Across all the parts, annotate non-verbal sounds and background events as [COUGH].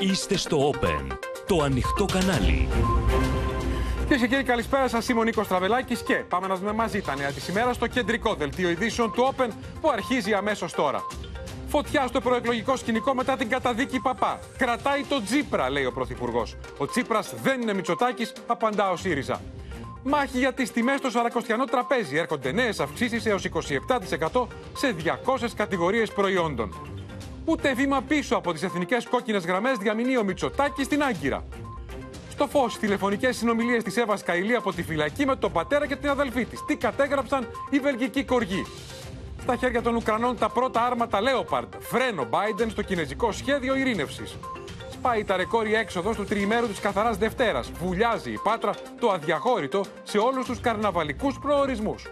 Είστε στο Open, το ανοιχτό κανάλι. Κυρίε και κύριοι, καλησπέρα σας. Είμαι ο Νίκος Τραβελάκης και πάμε να δούμε μαζί τα νέα της ημέρας στο κεντρικό δελτίο ειδήσεων του Open που αρχίζει αμέσως τώρα. Φωτιά στο προεκλογικό σκηνικό μετά την καταδίκη Παπά. Κρατάει το Τσίπρα, λέει ο Πρωθυπουργός. Ο Τσίπρας δεν είναι Μητσοτάκης, απαντά ο ΣΥΡΙΖΑ. Μάχη για τις τιμές στο Σαρακοστιανό τραπέζι. Έρχονται νέες αυξήσεις έως 27% σε 200 κατηγορίες προϊόντων. Ούτε βήμα πίσω από τις εθνικές κόκκινες γραμμές διαμηνεί ο Μητσοτάκη στην Άγκυρα. Στο φως, τηλεφωνικές συνομιλίες της Εύας Καηλή από τη φυλακή με τον πατέρα και την αδελφή της. Τι κατέγραψαν οι βελγικοί κοργοί. Στα χέρια των Ουκρανών τα πρώτα άρματα Leopard. Φρένο Biden στο κινέζικο σχέδιο ειρήνευσης. Σπάει τα ρεκόρ η έξοδος του τριημέρου της καθαράς Δευτέρας. Βουλιάζει η Πάτρα το αδιαχώρητο σε όλους τους καρναβαλικούς προορισμούς.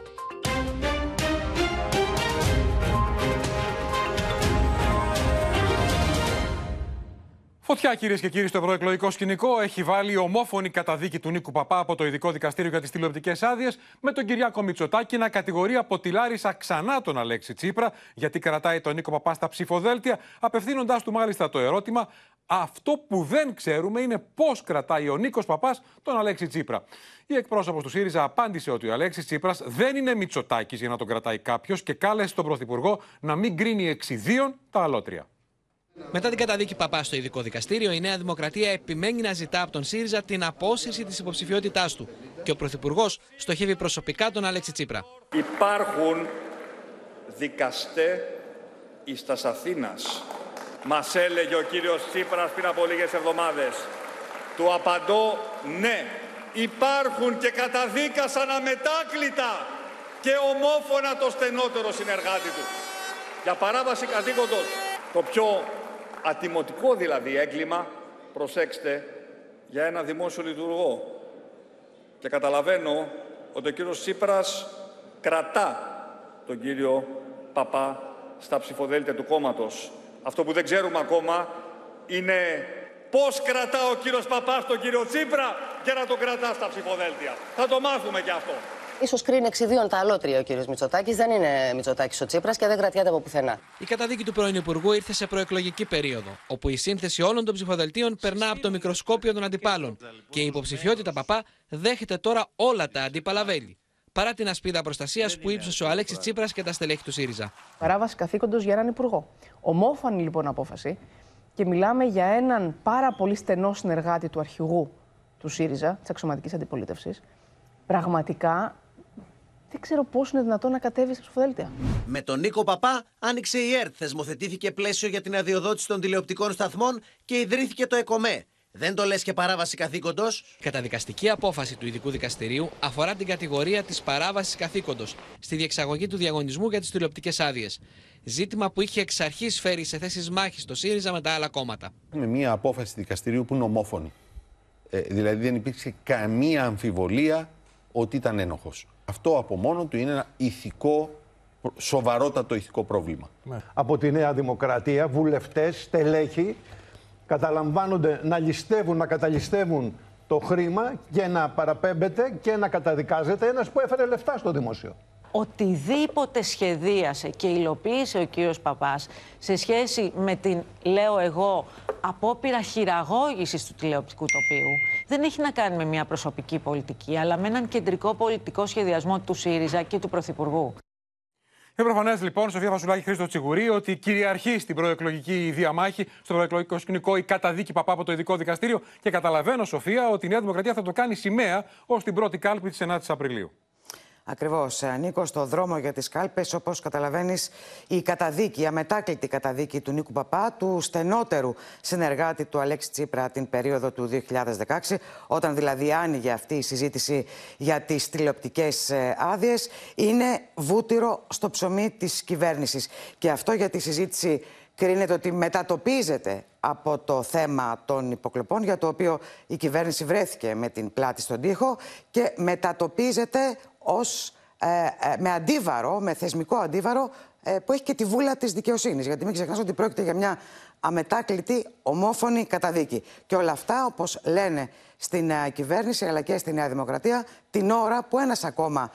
Φωτιά, κυρίες και κύριοι, στο προεκλογικό σκηνικό έχει βάλει η ομόφωνη καταδίκη του Νίκου Παπά από το Ειδικό Δικαστήριο για τις Τηλεοπτικές Άδειες με τον Κυριάκο Μητσοτάκη να κατηγορεί από τη Λάρισα ξανά τον Αλέξη Τσίπρα γιατί κρατάει τον Νίκο Παπά στα ψηφοδέλτια, απευθύνοντάς του μάλιστα το ερώτημα αυτό που δεν ξέρουμε είναι πώς κρατάει ο Νίκος Παπάς τον Αλέξη Τσίπρα. Η εκπρόσωπος του ΣΥΡΙΖΑ απάντησε ότι ο Αλέξης Τσίπρας δεν είναι Μητσοτάκης για να τον κρατάει κάποιος και κάλεσε τον Πρωθυπουργό να μην κρίνει εξιδίων τα αλότρια. Μετά την καταδίκη Παπά στο ειδικό δικαστήριο, η Νέα Δημοκρατία επιμένει να ζητά από τον ΣΥΡΙΖΑ την απόσυρση της υποψηφιότητάς του. Και ο Πρωθυπουργός στοχεύει προσωπικά τον Αλέξη Τσίπρα. Υπάρχουν δικαστέ εις τας Αθήνας. Μας έλεγε ο κύριος Τσίπρας πριν από λίγες εβδομάδες. Του απαντώ ναι. Υπάρχουν και καταδίκασαν αμετάκλητα και ομόφωνα το στενότερο συνεργάτη του. Για παράβαση καθήκοντος, το πιο ατιμωτικό δηλαδή έγκλημα, προσέξτε, για ένα δημόσιο λειτουργό. Και καταλαβαίνω ότι ο κύριος Τσίπρας κρατά τον κύριο Παπά στα ψηφοδέλτια του κόμματος. Αυτό που δεν ξέρουμε ακόμα είναι πώς κρατά ο κύριος Παπάς τον κύριο Τσίπρα για να τον κρατά στα ψηφοδέλτια. Θα το μάθουμε κι αυτό ίσως κρίνει εξιδίων τα αλότρια ο κύριος Μητσοτάκης. Δεν είναι Μητσοτάκης ο Τσίπρας και δεν κρατιάται από πουθενά. Η καταδίκη του πρώην Υπουργού ήρθε σε προεκλογική περίοδο, όπου η σύνθεση όλων των ψηφοδελτίων περνά από το μικροσκόπιο των αντιπάλων και η υποψηφιότητα Παπά δέχεται τώρα όλα τα αντίπαλα βέλη. Παρά την ασπίδα προστασίας που ύψωσε ο Αλέξης Τσίπρας και τα στελέχη του ΣΥΡΙΖΑ. Παράβαση καθήκοντος για έναν Υπουργό. Ομόφανη λοιπόν απόφαση και μιλάμε για έναν πάρα πολύ στενό συνεργάτη του αρχηγού του ΣΥΡΙΖΑ, της αξιωματικής αντιπολίτευσης. Πραγματικά δεν ξέρω πώς είναι δυνατόν να κατέβεις στα ψηφοδέλτια. Με τον Νίκο Παπά άνοιξε η ΕΡΤ, θεσμοθετήθηκε πλαίσιο για την αδειοδότηση των τηλεοπτικών σταθμών και ιδρύθηκε το ΕΚΟΜΕ. Δεν το λες και παράβαση καθήκοντος; Καταδικαστική απόφαση του ειδικού δικαστηρίου αφορά την κατηγορία της παράβασης καθήκοντος στη διεξαγωγή του διαγωνισμού για τις τηλεοπτικές άδειες. Ζήτημα που είχε εξ αρχής φέρει σε θέσεις μάχης το ΣΥΡΙΖΑ με τα άλλα κόμματα. Με μια απόφαση δικαστηρίου που είναι ομόφωνη. Ε, δηλαδή δεν υπήρξε καμία αμφιβολία ότι ήταν ένοχος. Αυτό από μόνο του είναι ένα ηθικό, σοβαρότατο ηθικό πρόβλημα. Ναι. Από τη Νέα Δημοκρατία, βουλευτές, στελέχοι, καταλαμβάνονται να ληστεύουν, να καταλυστεύουν το χρήμα και να παραπέμπεται και να καταδικάζεται ένας που έφερε λεφτά στο δημόσιο οτιδήποτε σχεδίασε και υλοποίησε ο κύριος Παπάς σε σχέση με την, λέω εγώ, απόπειρα χειραγώγησης του τηλεοπτικού τοπίου δεν έχει να κάνει με μια προσωπική πολιτική, αλλά με έναν κεντρικό πολιτικό σχεδιασμό του ΣΥΡΙΖΑ και του Πρωθυπουργού. Είναι προφανές λοιπόν, Σοφία Φασουλάκη Χρήστο Τσιγουρή, ότι κυριαρχεί στην προεκλογική διαμάχη, στο προεκλογικό σκηνικό η καταδίκη παπά από το ειδικό δικαστήριο. Και καταλαβαίνω, Σοφία, ότι η Νέα Δημοκρατία θα το κάνει σημαία ως την πρώτη κάλπη της 9η Απριλίου. Ακριβώς. Νίκο, στο δρόμο για τις κάλπες, όπως καταλαβαίνεις, η καταδίκη, η αμετάκλητη καταδίκη του Νίκου Παπά, του στενότερου συνεργάτη του Αλέξη Τσίπρα την περίοδο του 2016, όταν δηλαδή άνοιγε αυτή η συζήτηση για τις τηλεοπτικές ε, άδειες, είναι βούτυρο στο ψωμί της κυβέρνησης. Και αυτό για τη συζήτηση κρίνεται ότι μετατοπίζεται από το θέμα των υποκλοπών για το οποίο η κυβέρνηση βρέθηκε με την πλάτη στον τοίχο και μετατοπίζεται ως, ε, ε, με αντίβαρο, με θεσμικό αντίβαρο ε, που έχει και τη βούλα της δικαιοσύνης. Γιατί μην ξεχνάς ότι πρόκειται για μια αμετάκλητη ομόφωνη καταδίκη. Και όλα αυτά, όπως λένε στην κυβέρνηση αλλά και στη Νέα Δημοκρατία, την ώρα που ένας ακόμα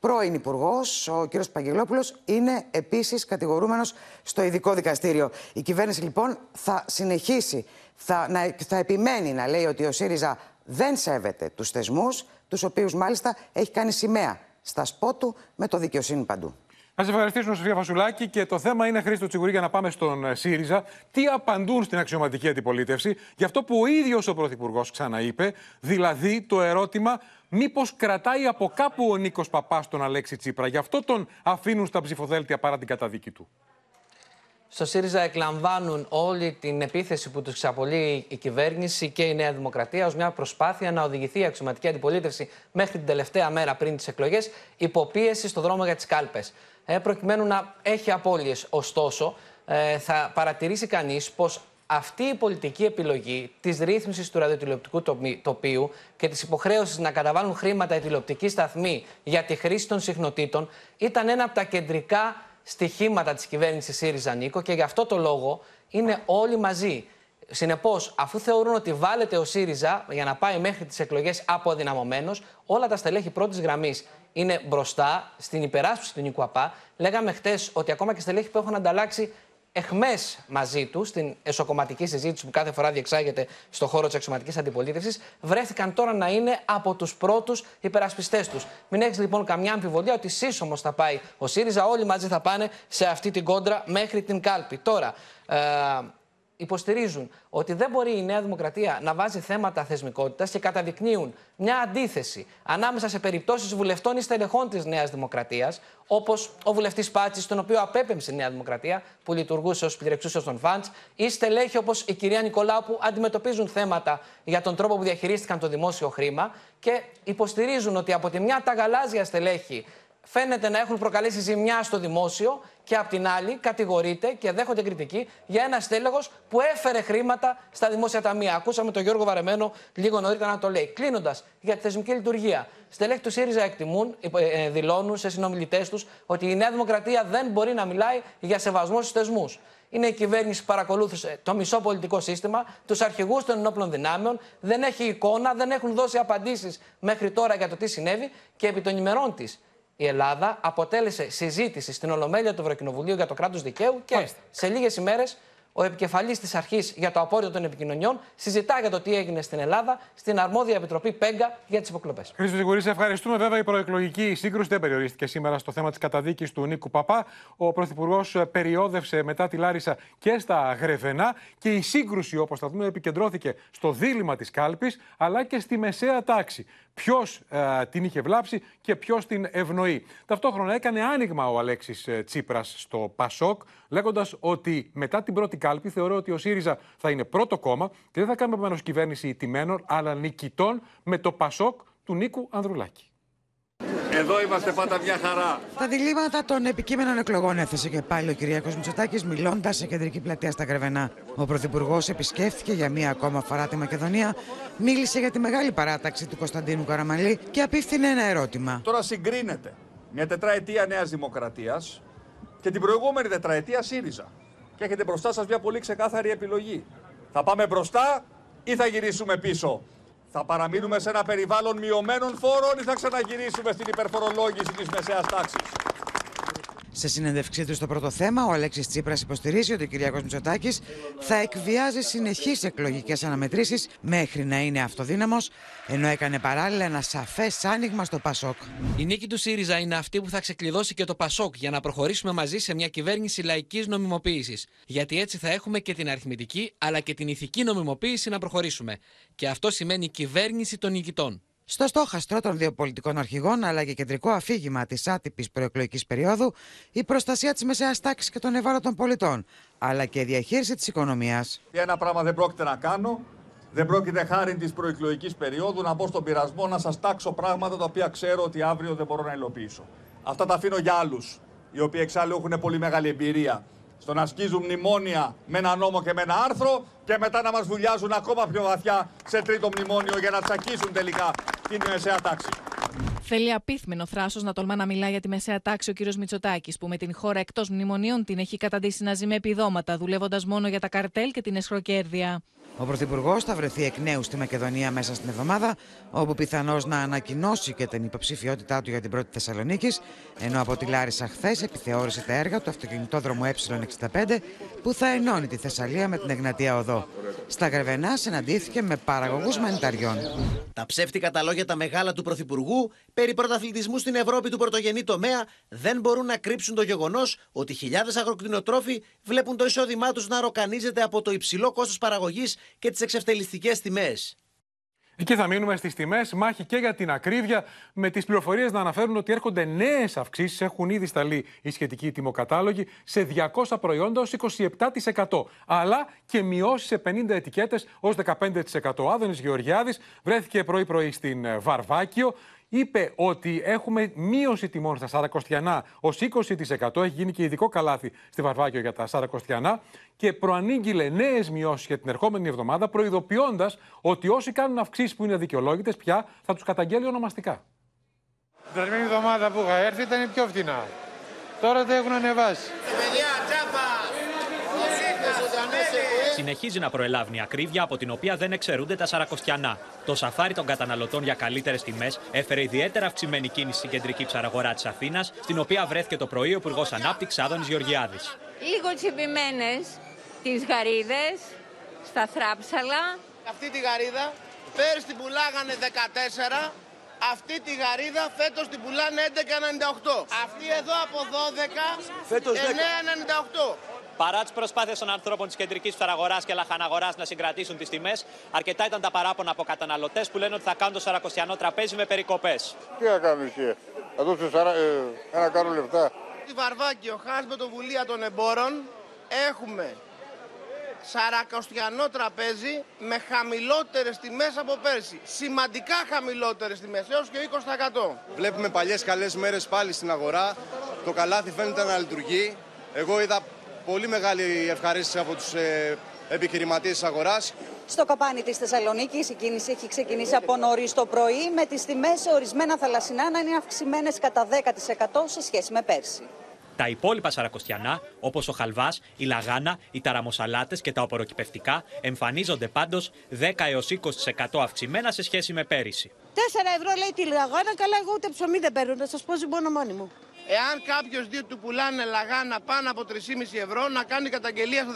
πρώην Υπουργός, ο κ. Παγγελόπουλος, είναι επίσης κατηγορούμενος στο ειδικό δικαστήριο. Η κυβέρνηση λοιπόν θα συνεχίσει, θα, να, θα επιμένει να λέει ότι ο ΣΥΡΙΖΑ δεν σέβεται τους θεσμούς, τους οποίους μάλιστα έχει κάνει σημαία στα σπότ του με το δικαιοσύνη παντού. Να σε ευχαριστήσουμε, Σοφία Φασουλάκη. Και το θέμα είναι, Χρήστο Τσιγουρή, για να πάμε στον ε, ΣΥΡΙΖΑ. Τι απαντούν στην αξιωματική αντιπολίτευση; Για αυτό που ο ίδιος ο Πρωθυπουργός ξαναείπε, δηλαδή το ερώτημα μήπως κρατάει από κάπου ο Νίκος Παπάς τον Αλέξη Τσίπρα; Γι' αυτό τον αφήνουν στα ψηφοδέλτια παρά την καταδίκη του. Στο ΣΥΡΙΖΑ εκλαμβάνουν όλη την επίθεση που τους ξαπολύει η κυβέρνηση και η Νέα Δημοκρατία ως μια προσπάθεια να οδηγηθεί η αξιωματική αντιπολίτευση μέχρι την τελευταία μέρα πριν τις εκλογές υποπίεση στο δρόμο για τις κάλπες. Ε, προκειμένου να έχει απώλειες. Ωστόσο, ε, θα παρατηρήσει κανείς πως αυτή η πολιτική επιλογή της ρύθμισης του ραδιοτηλεοπτικού τοπίου και της υποχρέωσης να καταβάλουν χρήματα οι τηλεοπτικοί σταθμοί για τη χρήση των συχνοτήτων ήταν ένα από τα κεντρικά στοιχήματα της κυβέρνησης ΣΥΡΙΖΑ Νίκο και γι' αυτό το λόγο είναι όλοι μαζί. Συνεπώς, αφού θεωρούν ότι βάλετε ο ΣΥΡΙΖΑ για να πάει μέχρι τις εκλογές αποδυναμωμένο, όλα τα στελέχη πρώτης γραμμής είναι μπροστά στην υπεράσπιση του Νίκου Απά. Λέγαμε χτες ότι ακόμα και στελέχη που έχουν ανταλλάξει εχμές μαζί τους στην εσωκομματική συζήτηση που κάθε φορά διεξάγεται στον χώρο της εξωματικής αντιπολίτευσης, βρέθηκαν τώρα να είναι από τους πρώτους υπερασπιστές τους. Μην έχεις λοιπόν καμιά αμφιβολία ότι σύσσωμος θα πάει ο ΣΥΡΙΖΑ, όλοι μαζί θα πάνε σε αυτή την κόντρα μέχρι την κάλπη. Τώρα, ε, υποστηρίζουν ότι δεν μπορεί η Νέα Δημοκρατία να βάζει θέματα θεσμικότητας και καταδεικνύουν μια αντίθεση ανάμεσα σε περιπτώσεις βουλευτών ή στελεχών της Νέας Δημοκρατίας, όπως ο βουλευτής Πάτσης, τον οποίο απέπεμψε η Νέα Δημοκρατία, που λειτουργούσε ως πληρεξούσιο των Φαντ, ή στελέχη όπως η κυρία Νικολάου, που αντιμετωπίζουν θέματα για τον τρόπο που διαχειρίστηκαν το δημόσιο χρήμα και υποστηρίζουν ότι από τη μια τα γαλάζια στελέχη φαίνεται να έχουν προκαλέσει ζημιά στο δημόσιο και απ' την άλλη κατηγορείται και δέχονται κριτική για ένα στέλεχο που έφερε χρήματα στα δημόσια ταμεία. Ακούσαμε τον Γιώργο Βαρεμένο λίγο νωρίτερα να το λέει. Κλείνοντας για τη θεσμική λειτουργία. Στελέχη του ΣΥΡΙΖΑ εκτιμούν, ε, δηλώνουν σε συνομιλητές τους ότι η Νέα Δημοκρατία δεν μπορεί να μιλάει για σεβασμό στους θεσμούς. Είναι η κυβέρνηση που παρακολούθησε το μισό πολιτικό σύστημα, τους αρχηγούς των ενόπλων δυνάμεων, δεν έχει εικόνα, δεν έχουν δώσει απαντήσεις μέχρι τώρα για το τι συνέβη και επί των ημερών της η Ελλάδα αποτέλεσε συζήτηση στην Ολομέλεια του Ευρωκοινοβουλίου για το κράτος δικαίου και σε λίγες ημέρες ο επικεφαλής της αρχής για το απόρριτο των επικοινωνιών συζητά για το τι έγινε στην Ελλάδα στην αρμόδια επιτροπή ΠΕΓΚΑ για τις υποκλοπές. Χρήστο Σιγουρής, ευχαριστούμε. Βέβαια, η προεκλογική σύγκρουση δεν περιορίστηκε σήμερα στο θέμα της καταδίκης του Νίκου Παπά. Ο Πρωθυπουργός περιόδευσε μετά τη Λάρισα και στα Γρεβενά και η σύγκρουση, όπως θα δούμε, επικεντρώθηκε στο δίλημα της κάλπης αλλά και στη μεσαία τάξη ποιος ε, την είχε βλάψει και ποιος την ευνοεί. Ταυτόχρονα έκανε άνοιγμα ο Αλέξης ε, Τσίπρας στο Πασόκ, λέγοντας ότι μετά την πρώτη κάλπη θεωρώ ότι ο ΣΥΡΙΖΑ θα είναι πρώτο κόμμα και δεν θα κάνουμε επομένω κυβέρνηση ηττημένων, αλλά νικητών με το Πασόκ του Νίκου Ανδρουλάκη. Εδώ είμαστε πάντα μια χαρά. Τα διλήμματα των επικείμενων εκλογών έθεσε και πάλι ο Κυριακό Μητσοτάκης, μιλώντας σε κεντρική πλατεία στα Γρεβενά. Ο Πρωθυπουργός επισκέφθηκε για μία ακόμα φορά τη Μακεδονία, μίλησε για τη μεγάλη παράταξη του Κωνσταντίνου Καραμαλή και απίφθινε ένα ερώτημα. Τώρα συγκρίνεται μια τετραετία Νέας Δημοκρατίας και την προηγούμενη τετραετία ΣΥΡΙΖΑ. Και έχετε μπροστά σας μια πολύ ξεκάθαρη επιλογή. Θα πάμε μπροστά ή θα γυρίσουμε πίσω; Θα παραμείνουμε σε ένα περιβάλλον μειωμένων φόρων ή θα ξαναγυρίσουμε στην υπερφορολόγηση της μεσαίας τάξης. Σε συνέντευξή του στο πρώτο θέμα, ο Αλέξης Τσίπρας υποστηρίζει ότι ο Κυριακό Μητσοτάκης θα εκβιάζει συνεχείς εκλογικές αναμετρήσεις μέχρι να είναι αυτοδύναμος, ενώ έκανε παράλληλα ένα σαφές άνοιγμα στο Πασόκ. Η νίκη του ΣΥΡΙΖΑ είναι αυτή που θα ξεκλειδώσει και το Πασόκ για να προχωρήσουμε μαζί σε μια κυβέρνηση λαϊκής νομιμοποίησης. Γιατί έτσι θα έχουμε και την αριθμητική αλλά και την ηθική νομιμοποίηση να προχωρήσουμε. Και αυτό σημαίνει κυβέρνηση των νικητών. Στο στόχαστρο των δύο πολιτικών αρχηγών, αλλά και κεντρικό αφήγημα της άτυπης προεκλογικής περίοδου, η προστασία της μεσαίας τάξης και των ευάλωτων πολιτών, αλλά και η διαχείριση της οικονομίας. Ένα πράγμα δεν πρόκειται να κάνω. Δεν πρόκειται χάρη της προεκλογικής περίοδου να μπω στον πειρασμό να σας τάξω πράγματα τα οποία ξέρω ότι αύριο δεν μπορώ να υλοποιήσω. Αυτά τα αφήνω για άλλους, οι οποίοι εξάλλου έχουν πολύ μεγάλη εμπειρία στο να σκίζουν μνημόνια με ένα νόμο και με ένα άρθρο και μετά να μας βουλιάζουν ακόμα πιο βαθιά σε τρίτο μνημόνιο για να τσακίσουν τελικά την μεσαία τάξη. Θέλει απίθμενο θράσος να τολμά να μιλά για τη μεσαία τάξη ο κύριος Μητσοτάκης, που με την χώρα εκτός μνημονίων την έχει καταντήσει να ζει με επιδόματα, δουλεύοντας μόνο για τα καρτέλ και την εσχροκέρδεια. Ο Πρωθυπουργός θα βρεθεί εκ νέου στη Μακεδονία μέσα στην εβδομάδα, όπου πιθανώς να ανακοινώσει και την υποψηφιότητά του για την πρώτη Θεσσαλονίκη, ενώ από τη Λάρισα χθες επιθεώρησε τα έργα του αυτοκινητόδρομου Ε65 που θα ενώνει τη Θεσσαλία με την Εγνατία Οδό. Στα Γρεβενά συναντήθηκε με παραγωγούς μανιταριών. Τα ψεύτικα τα λόγια τα μεγάλα του Πρωθυπουργού περί πρωταθλητισμού στην Ευρώπη του πρωτογενή τομέα δεν μπορούν να κρύψουν το γεγονός ότι χιλιάδες αγροκτηνοτρόφοι βλέπουν το εισόδημά τους να ροκανίζεται από το υψηλό κόστος παραγωγής και τις εξευτελιστικές τιμές. Εκεί θα μείνουμε στις τιμές. Μάχη και για την ακρίβεια, με τις πληροφορίες να αναφέρουν ότι έρχονται νέες αυξήσεις. Έχουν ήδη σταλεί οι σχετικοί τιμοκατάλογοι σε 200 προϊόντα ως 27%. Αλλά και μειώσεις σε 50 ετικέτες ως 15%. Ο Άδωνης Γεωργιάδης βρέθηκε πρωί-πρωί στην Βαρβάκιο είπε ότι έχουμε μείωση τιμών στα Σαρακοστιανά ως 20%. Έχει γίνει και ειδικό καλάθι στη Βαρβάκιο για τα Σαρακοστιανά και προανήγγειλε νέες μειώσεις για την ερχόμενη εβδομάδα, προειδοποιώντας ότι όσοι κάνουν αυξήσεις που είναι δικαιολόγητε πια θα τους καταγγέλει ονομαστικά. Την περασμένη εβδομάδα που είχα έρθει ήταν πιο φτηνά. Τώρα τα έχουν ανεβάσει. Συνεχίζει να προελάβει η ακρίβεια από την οποία δεν εξαιρούνται τα σαρακοστιανά. Το σαφάρι των καταναλωτών για καλύτερες τιμές έφερε ιδιαίτερα αυξημένη κίνηση στην κεντρική ψαραγορά της Αθήνας, στην οποία βρέθηκε το πρωί ο Υπουργός Ανάπτυξης Άδωνης Γεωργιάδης. Λίγο τσιμπημένες τις γαρίδες, στα θράψαλα. Αυτή τη γαρίδα πέρυσι την πουλάγανε 14, αυτή τη γαρίδα φέτος την πουλάνε 11,98. Αυτή εδώ από 12, Φέτος 9,98. Παρά τις προσπάθειες των ανθρώπων της κεντρικής ψαραγορά και λαχαναγοράς να συγκρατήσουν τις τιμές, αρκετά ήταν τα παράπονα από καταναλωτές που λένε ότι θα κάνουν το σαρακοστιανό τραπέζι με περικοπές. Τι να κάνουν εσύ, θα δώσουν σαρα... ε, να κάνουν λεφτά. Στη Βαρβάκιο, χάρη πρωτοβουλία των εμπόρων, έχουμε σαρακοστιανό τραπέζι με χαμηλότερες τιμές από πέρσι. Σημαντικά χαμηλότερες τιμές, έως και 20%. Βλέπουμε παλιές καλές μέρες πάλι στην αγορά. Το καλάθι φαίνεται να λειτουργεί. Εγώ είδα πολύ μεγάλη ευχαρίστηση από τους ε, επιχειρηματίες της αγοράς. Στο καπάνι της Θεσσαλονίκης η κίνηση έχει ξεκινήσει από νωρίς το πρωί με τις τιμές σε ορισμένα θαλασσινά να είναι αυξημένες κατά 10% σε σχέση με πέρσι. Τα υπόλοιπα σαρακοστιανά, όπως ο χαλβάς, η λαγάνα, οι ταραμοσαλάτες και τα οποροκυπευτικά, εμφανίζονται πάντως 10 έως 20% αυξημένα σε σχέση με πέρυσι. 4 ευρώ λέει τη λαγάνα, καλά εγώ ούτε ψωμί δεν παίρνω, να σας πω ζυμώνω μόνη μου. Εάν κάποιος δει ότι του πουλάνε λαγάνα πάνω από 3,5 ευρώ, να κάνει καταγγελία στο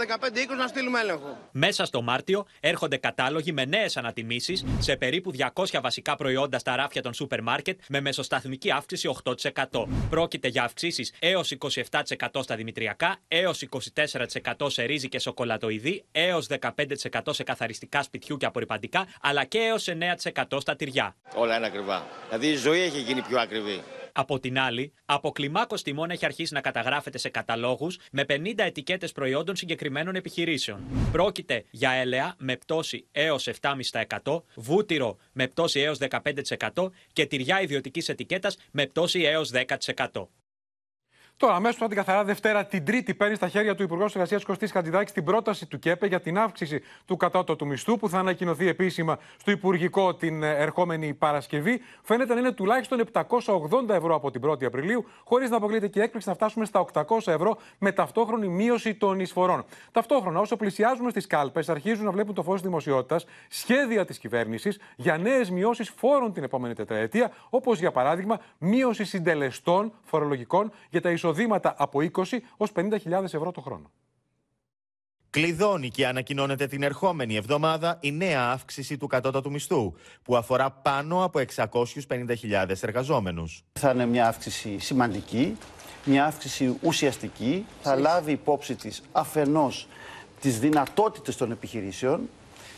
15-20 να στείλουμε έλεγχο. Μέσα στο Μάρτιο έρχονται κατάλογοι με νέες ανατιμήσεις σε περίπου 200 βασικά προϊόντα στα ράφια των σούπερ μάρκετ με μεσοσταθμική αύξηση 8%. Πρόκειται για αυξήσεις έως 27% στα δημητριακά, έως 24% σε ρύζι και σοκολατοειδή, έως 15% σε καθαριστικά σπιτιού και απορριπαντικά, αλλά και έως 9% στα τυριά. Όλα είναι ακριβά. Δηλαδή η ζωή έχει γίνει πιο ακριβή. Από την άλλη, αποκλιμάκωση τιμών έχει αρχίσει να καταγράφεται σε καταλόγους με 50 ετικέτες προϊόντων συγκεκριμένων επιχειρήσεων. Πρόκειται για έλαια με πτώση έως 7,5%, βούτυρο με πτώση έως 15% και τυριά ιδιωτικής ετικέτας με πτώση έως 10%. Τώρα, αμέσως μετά την καθαρά Δευτέρα, την Τρίτη, παίρνει στα χέρια του Υπουργός Εργασίας Κωστής Χατζηδάκης την πρόταση του ΚΕΠΕ για την αύξηση του κατώτατου μισθού, που θα ανακοινωθεί επίσημα στο Υπουργικό την ε, ερχόμενη Παρασκευή. Φαίνεται να είναι τουλάχιστον 780 ευρώ από την 1η Απριλίου, χωρίς να αποκλείεται και έκπληξη να φτάσουμε στα 800 ευρώ με ταυτόχρονη μείωση των εισφορών. Ταυτόχρονα, όσο πλησιάζουμε στις κάλπες, αρχίζουν να βλέπουν το φως δημοσιότητας σχέδια της κυβέρνησης για νέες μειώσεις φόρων την επόμενη τετραετία, όπως για παράδειγμα μείωση συντελεστών φορολογικών για τα εισοδήματα από 20 ως 50.000 ευρώ το χρόνο. Κλειδώνει και ανακοινώνεται την ερχόμενη εβδομάδα η νέα αύξηση του κατώτατου μισθού, που αφορά πάνω από 650.000 εργαζόμενους. Θα είναι μια αύξηση σημαντική, μια αύξηση ουσιαστική. Θα λάβει υπόψη της αφενός τις δυνατότητες των επιχειρήσεων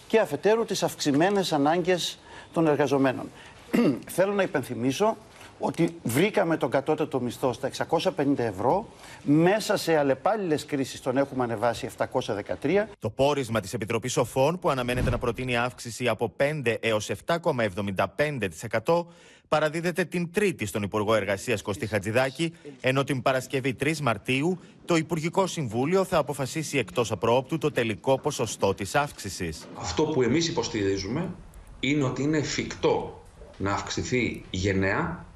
και αφετέρου τις αυξημένες ανάγκες των εργαζομένων. [CLEARS THROAT] Θέλω να υπενθυμίσω ότι βρήκαμε τον κατώτατο μισθό στα 650 ευρώ. Μέσα σε αλλεπάλληλες κρίσεις τον έχουμε ανεβάσει 713. Το πόρισμα της Επιτροπής Σοφών που αναμένεται να προτείνει αύξηση από 5 έως 7,75% παραδίδεται την Τρίτη στον Υπουργό Εργασίας Κωστή Χατζηδάκη, ενώ την Παρασκευή 3 Μαρτίου το Υπουργικό Συμβούλιο θα αποφασίσει εκτός απρόοπτου το τελικό ποσοστό της αύξησης. Αυτό που εμείς υποστηρίζουμε είναι ότι είναι εφικτό να αυξηθεί γενναία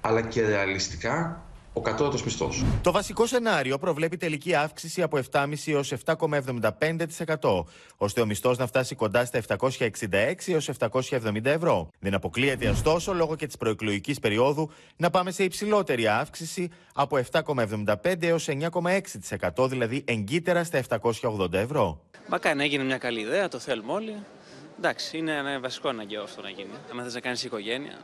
αλλά και ρεαλιστικά ο κατώτατος μισθός. Το βασικό σενάριο προβλέπει τελική αύξηση από 7,5 έως 7,75%, ώστε ο μισθός να φτάσει κοντά στα 766 έως 770 ευρώ. Δεν αποκλείεται ωστόσο λόγω και της προεκλογικής περίοδου να πάμε σε υψηλότερη αύξηση από 7,75 έως 9,6%, δηλαδή εγκύτερα στα 780 ευρώ. Μακάρι να έγινε μια καλή ιδέα, το θέλουμε όλοι. Εντάξει, είναι ένα βασικό αναγκαίο αυτό να γίνει. Αν θες να κάνεις οικογένεια,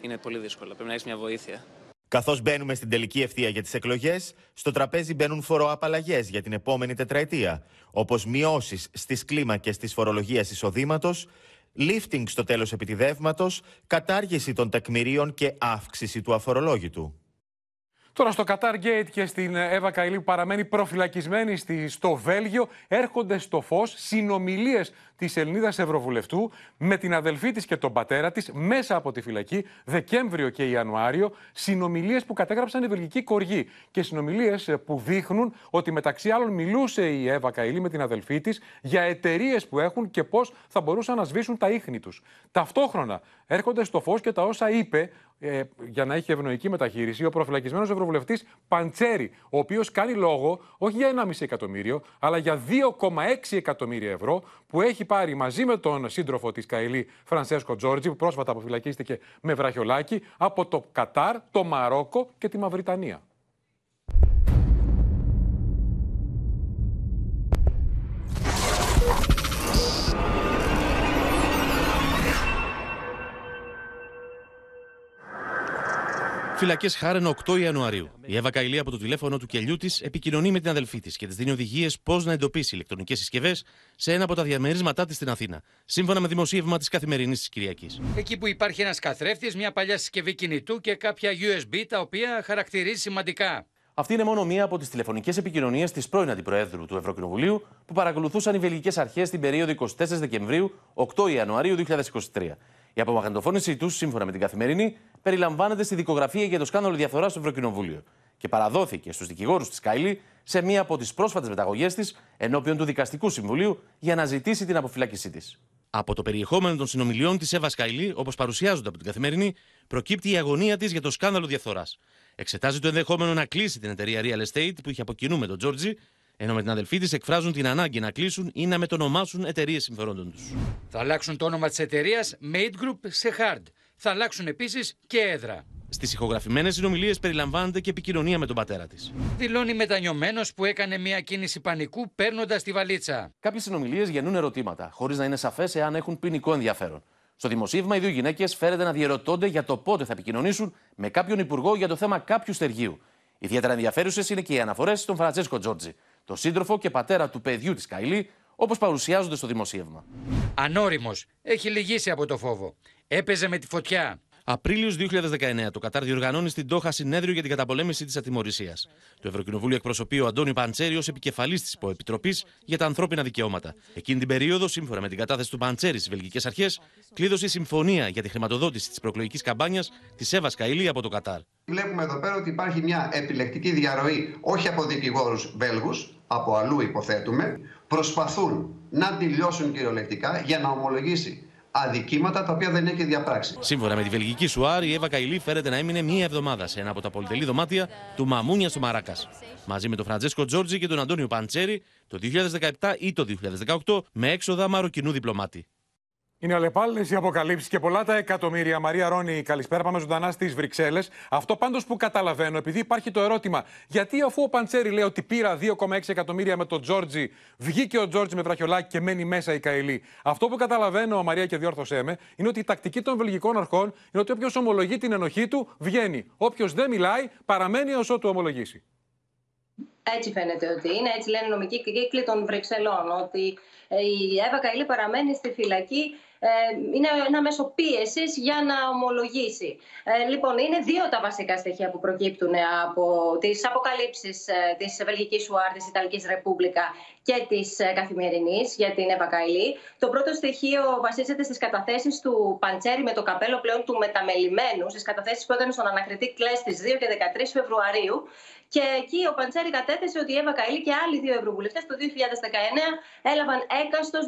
είναι πολύ δύσκολο. Πρέπει να έχεις μια βοήθεια. Καθώς μπαίνουμε στην τελική ευθεία για τις εκλογές, στο τραπέζι μπαίνουν φοροαπαλλαγές για την επόμενη τετραετία, όπως μειώσεις στις κλίμακε τη φορολογία εισοδήματος, lifting στο τέλος επιτιδεύματος, κατάργηση των τεκμηρίων και αύξηση του αφορολόγητου. Τώρα στο Qatar Gate και στην Εύα Καηλή που παραμένει προφυλακισμένη στη, στο Βέλγιο έρχονται στο φως συνομιλίες της Ελληνίδας Ευρωβουλευτού με την αδελφή της και τον πατέρα της μέσα από τη φυλακή Δεκέμβριο και Ιανουάριο συνομιλίες που κατέγραψαν οι βελγικοί κοργοί και συνομιλίες που δείχνουν ότι μεταξύ άλλων μιλούσε η Εύα Καηλή με την αδελφή της για εταιρείες που έχουν και πώς θα μπορούσαν να σβήσουν τα ίχνη τους. Ταυτόχρονα έρχονται στο φως και τα όσα είπε ε, για να έχει ευνοϊκή μεταχείριση ο προφυλακισμένος Ευρωβουλευτής Παντσέρη, ο οποίος κάνει λόγο όχι για 1,5 εκατομμύριο, αλλά για 2,6 εκατομμύρια ευρώ που έχει πάρει μαζί με τον σύντροφο της Καηλή Φρανσέσκο Τζόρτζι, που πρόσφατα αποφυλακίστηκε με βραχιολάκι, από το Κατάρ, το Μαρόκο και τη Μαυριτανία. Φυλακές Χάρεν 8 Ιανουαρίου. Η Εύα Καηλή από το τηλέφωνο του κελιού της επικοινωνεί με την αδελφή της και της δίνει οδηγίες πώς να εντοπίσει ηλεκτρονικές συσκευές σε ένα από τα διαμερίσματά της στην Αθήνα. Σύμφωνα με δημοσίευμα της καθημερινής της Κυριακής. Εκεί που υπάρχει ένας καθρέφτης, μια παλιά συσκευή κινητού και κάποια USB τα οποία χαρακτηρίζει σημαντικά. Αυτή είναι μόνο μία από τις τηλεφωνικές επικοινωνίες της πρώην Αντιπροέδρου του Ευρωκοινοβουλίου που παρακολουθούσαν οι βελγικές αρχές την περίοδο 24 Δεκεμβρίου 8 Ιανουαρίου 2023. Η απομαγνητοφώνησή τους, σύμφωνα με την καθημερινή, περιλαμβάνεται στη δικογραφία για το σκάνδαλο διαφθοράς στο Ευρωκοινοβούλιο και παραδόθηκε στους δικηγόρους της Κάιλι σε μία από τις πρόσφατες μεταγωγές της ενώπιον του Δικαστικού Συμβουλίου για να ζητήσει την αποφυλάκησή της. Από το περιεχόμενο των συνομιλιών της Εύας Σκάιλι, όπως παρουσιάζονται από την καθημερινή, προκύπτει η αγωνία της για το σκάνδαλο διαφθοράς. Εξετάζει το ενδεχόμενο να κλείσει την εταιρεία Real Estate που είχε από κοινού με τον Τζόρτζι, ενώ με την αδελφή της εκφράζουν την ανάγκη να κλείσουν ή να μετονομάσουν εταιρείες συμφερόντων τους. Θα αλλάξουν το όνομα της εταιρείας Made Group σε Hard. Θα αλλάξουν επίσης και έδρα. Στις ηχογραφημένες συνομιλίες περιλαμβάνεται και επικοινωνία με τον πατέρα της. Δηλώνει μετανιωμένος που έκανε μια κίνηση πανικού παίρνοντας τη βαλίτσα. Κάποιες συνομιλίες γεννούν ερωτήματα, χωρίς να είναι σαφές εάν έχουν ποινικό ενδιαφέρον. Στο δημοσίευμα, οι δύο γυναίκες φέρεται να διαρωτώνται για το πότε θα επικοινωνήσουν με κάποιον υπουργό για το θέμα κάποιου στεργείου. Ιδιαίτερα ενδιαφέρουσες είναι και οι αναφορές στον Φραντσέσκο Τζόρτζι, το σύντροφο και πατέρα του παιδιού της Καηλή, όπως παρουσιάζονται στο δημοσίευμα. Ανώριμος. Έχει λυγίσει από το φόβο. Έπαιζε με τη φωτιά. Απρίλιος 2019, το Κατάρ διοργανώνει στην Τόχα συνέδριο για την καταπολέμηση της ατιμορρησίας. Το Ευρωκοινοβούλιο εκπροσωπεί ο Αντώνιο Παντσέρη ως επικεφαλής της Υποεπιτροπής για τα ανθρώπινα δικαιώματα. Εκείνη την περίοδο, σύμφωνα με την κατάθεση του Παντσέρη στις βελγικές αρχές, κλείδωσε η συμφωνία για τη χρηματοδότηση της προεκλογικής καμπάνιας της Εύας Καηλή από το Κατάρ. Βλέπουμε εδώ πέρα ότι υπάρχει μια επιλεκτική διαρροή όχι από δικηγόρους Βέλγους, από αλλού υποθέτουμε, προσπαθούν να τη λιώσουν κυριολεκτικά για να ομολογήσει αδικήματα τα οποία δεν έχει διαπράξει. Σύμφωνα με τη βελγική Soir, η Εύα Καηλή φέρεται να έμεινε μία εβδομάδα σε ένα από τα πολυτελή δωμάτια του Μαμούνια στο Μαρακές. Μαζί με τον Φραντζέσκο Τζόρτζι και τον Αντώνιο Παντσέρη το 2017 ή το 2018 με έξοδα μαροκινού διπλωμάτη. Είναι αλλεπάλληλες οι αποκαλύψεις και πολλά τα εκατομμύρια. Μαρία Ρόνη, καλησπέρα. Πάμε ζωντανά στις Βρυξέλλες. Αυτό πάντως που καταλαβαίνω, επειδή υπάρχει το ερώτημα, γιατί αφού ο Παντσέρη λέει ότι πήρα 2,6 εκατομμύρια με τον Τζόρτζι, βγήκε ο Τζόρτζι με βραχιολάκι και μένει μέσα η Καηλή. Αυτό που καταλαβαίνω, Μαρία, και διόρθωσέ με, είναι ότι η τακτική των βελγικών αρχών είναι ότι όποιος ομολογεί την ενοχή του βγαίνει. Όποιος δεν μιλάει, παραμένει ως ότου ομολογήσει. Έτσι φαίνεται ότι είναι. Έτσι λένε οι νομικοί κύκλοι των Βρυξελών. Ότι η Εύα Καηλή παραμένει στη φυλακή ε, είναι ένα μέσο πίεσης για να ομολογήσει. Ε, λοιπόν, είναι δύο τα βασικά στοιχεία που προκύπτουν από τις αποκαλύψεις ε, της Βελγικής Ουάρ, της Ιταλικής Ρεπούμπλικα και της Καθημερινής για την Εύα Καηλή. Το πρώτο στοιχείο βασίζεται στις καταθέσεις του Παντσέρη με το καπέλο πλέον του μεταμελημένου, στις καταθέσεις που έκανε στον ανακριτή Κλέ στι 2 και 13 Φεβρουαρίου Και εκεί ο Παντσέρη κατέθεσε ότι η Εύα Καηλή και άλλοι δύο ευρωβουλευτές το 2019 έλαβαν έκαστος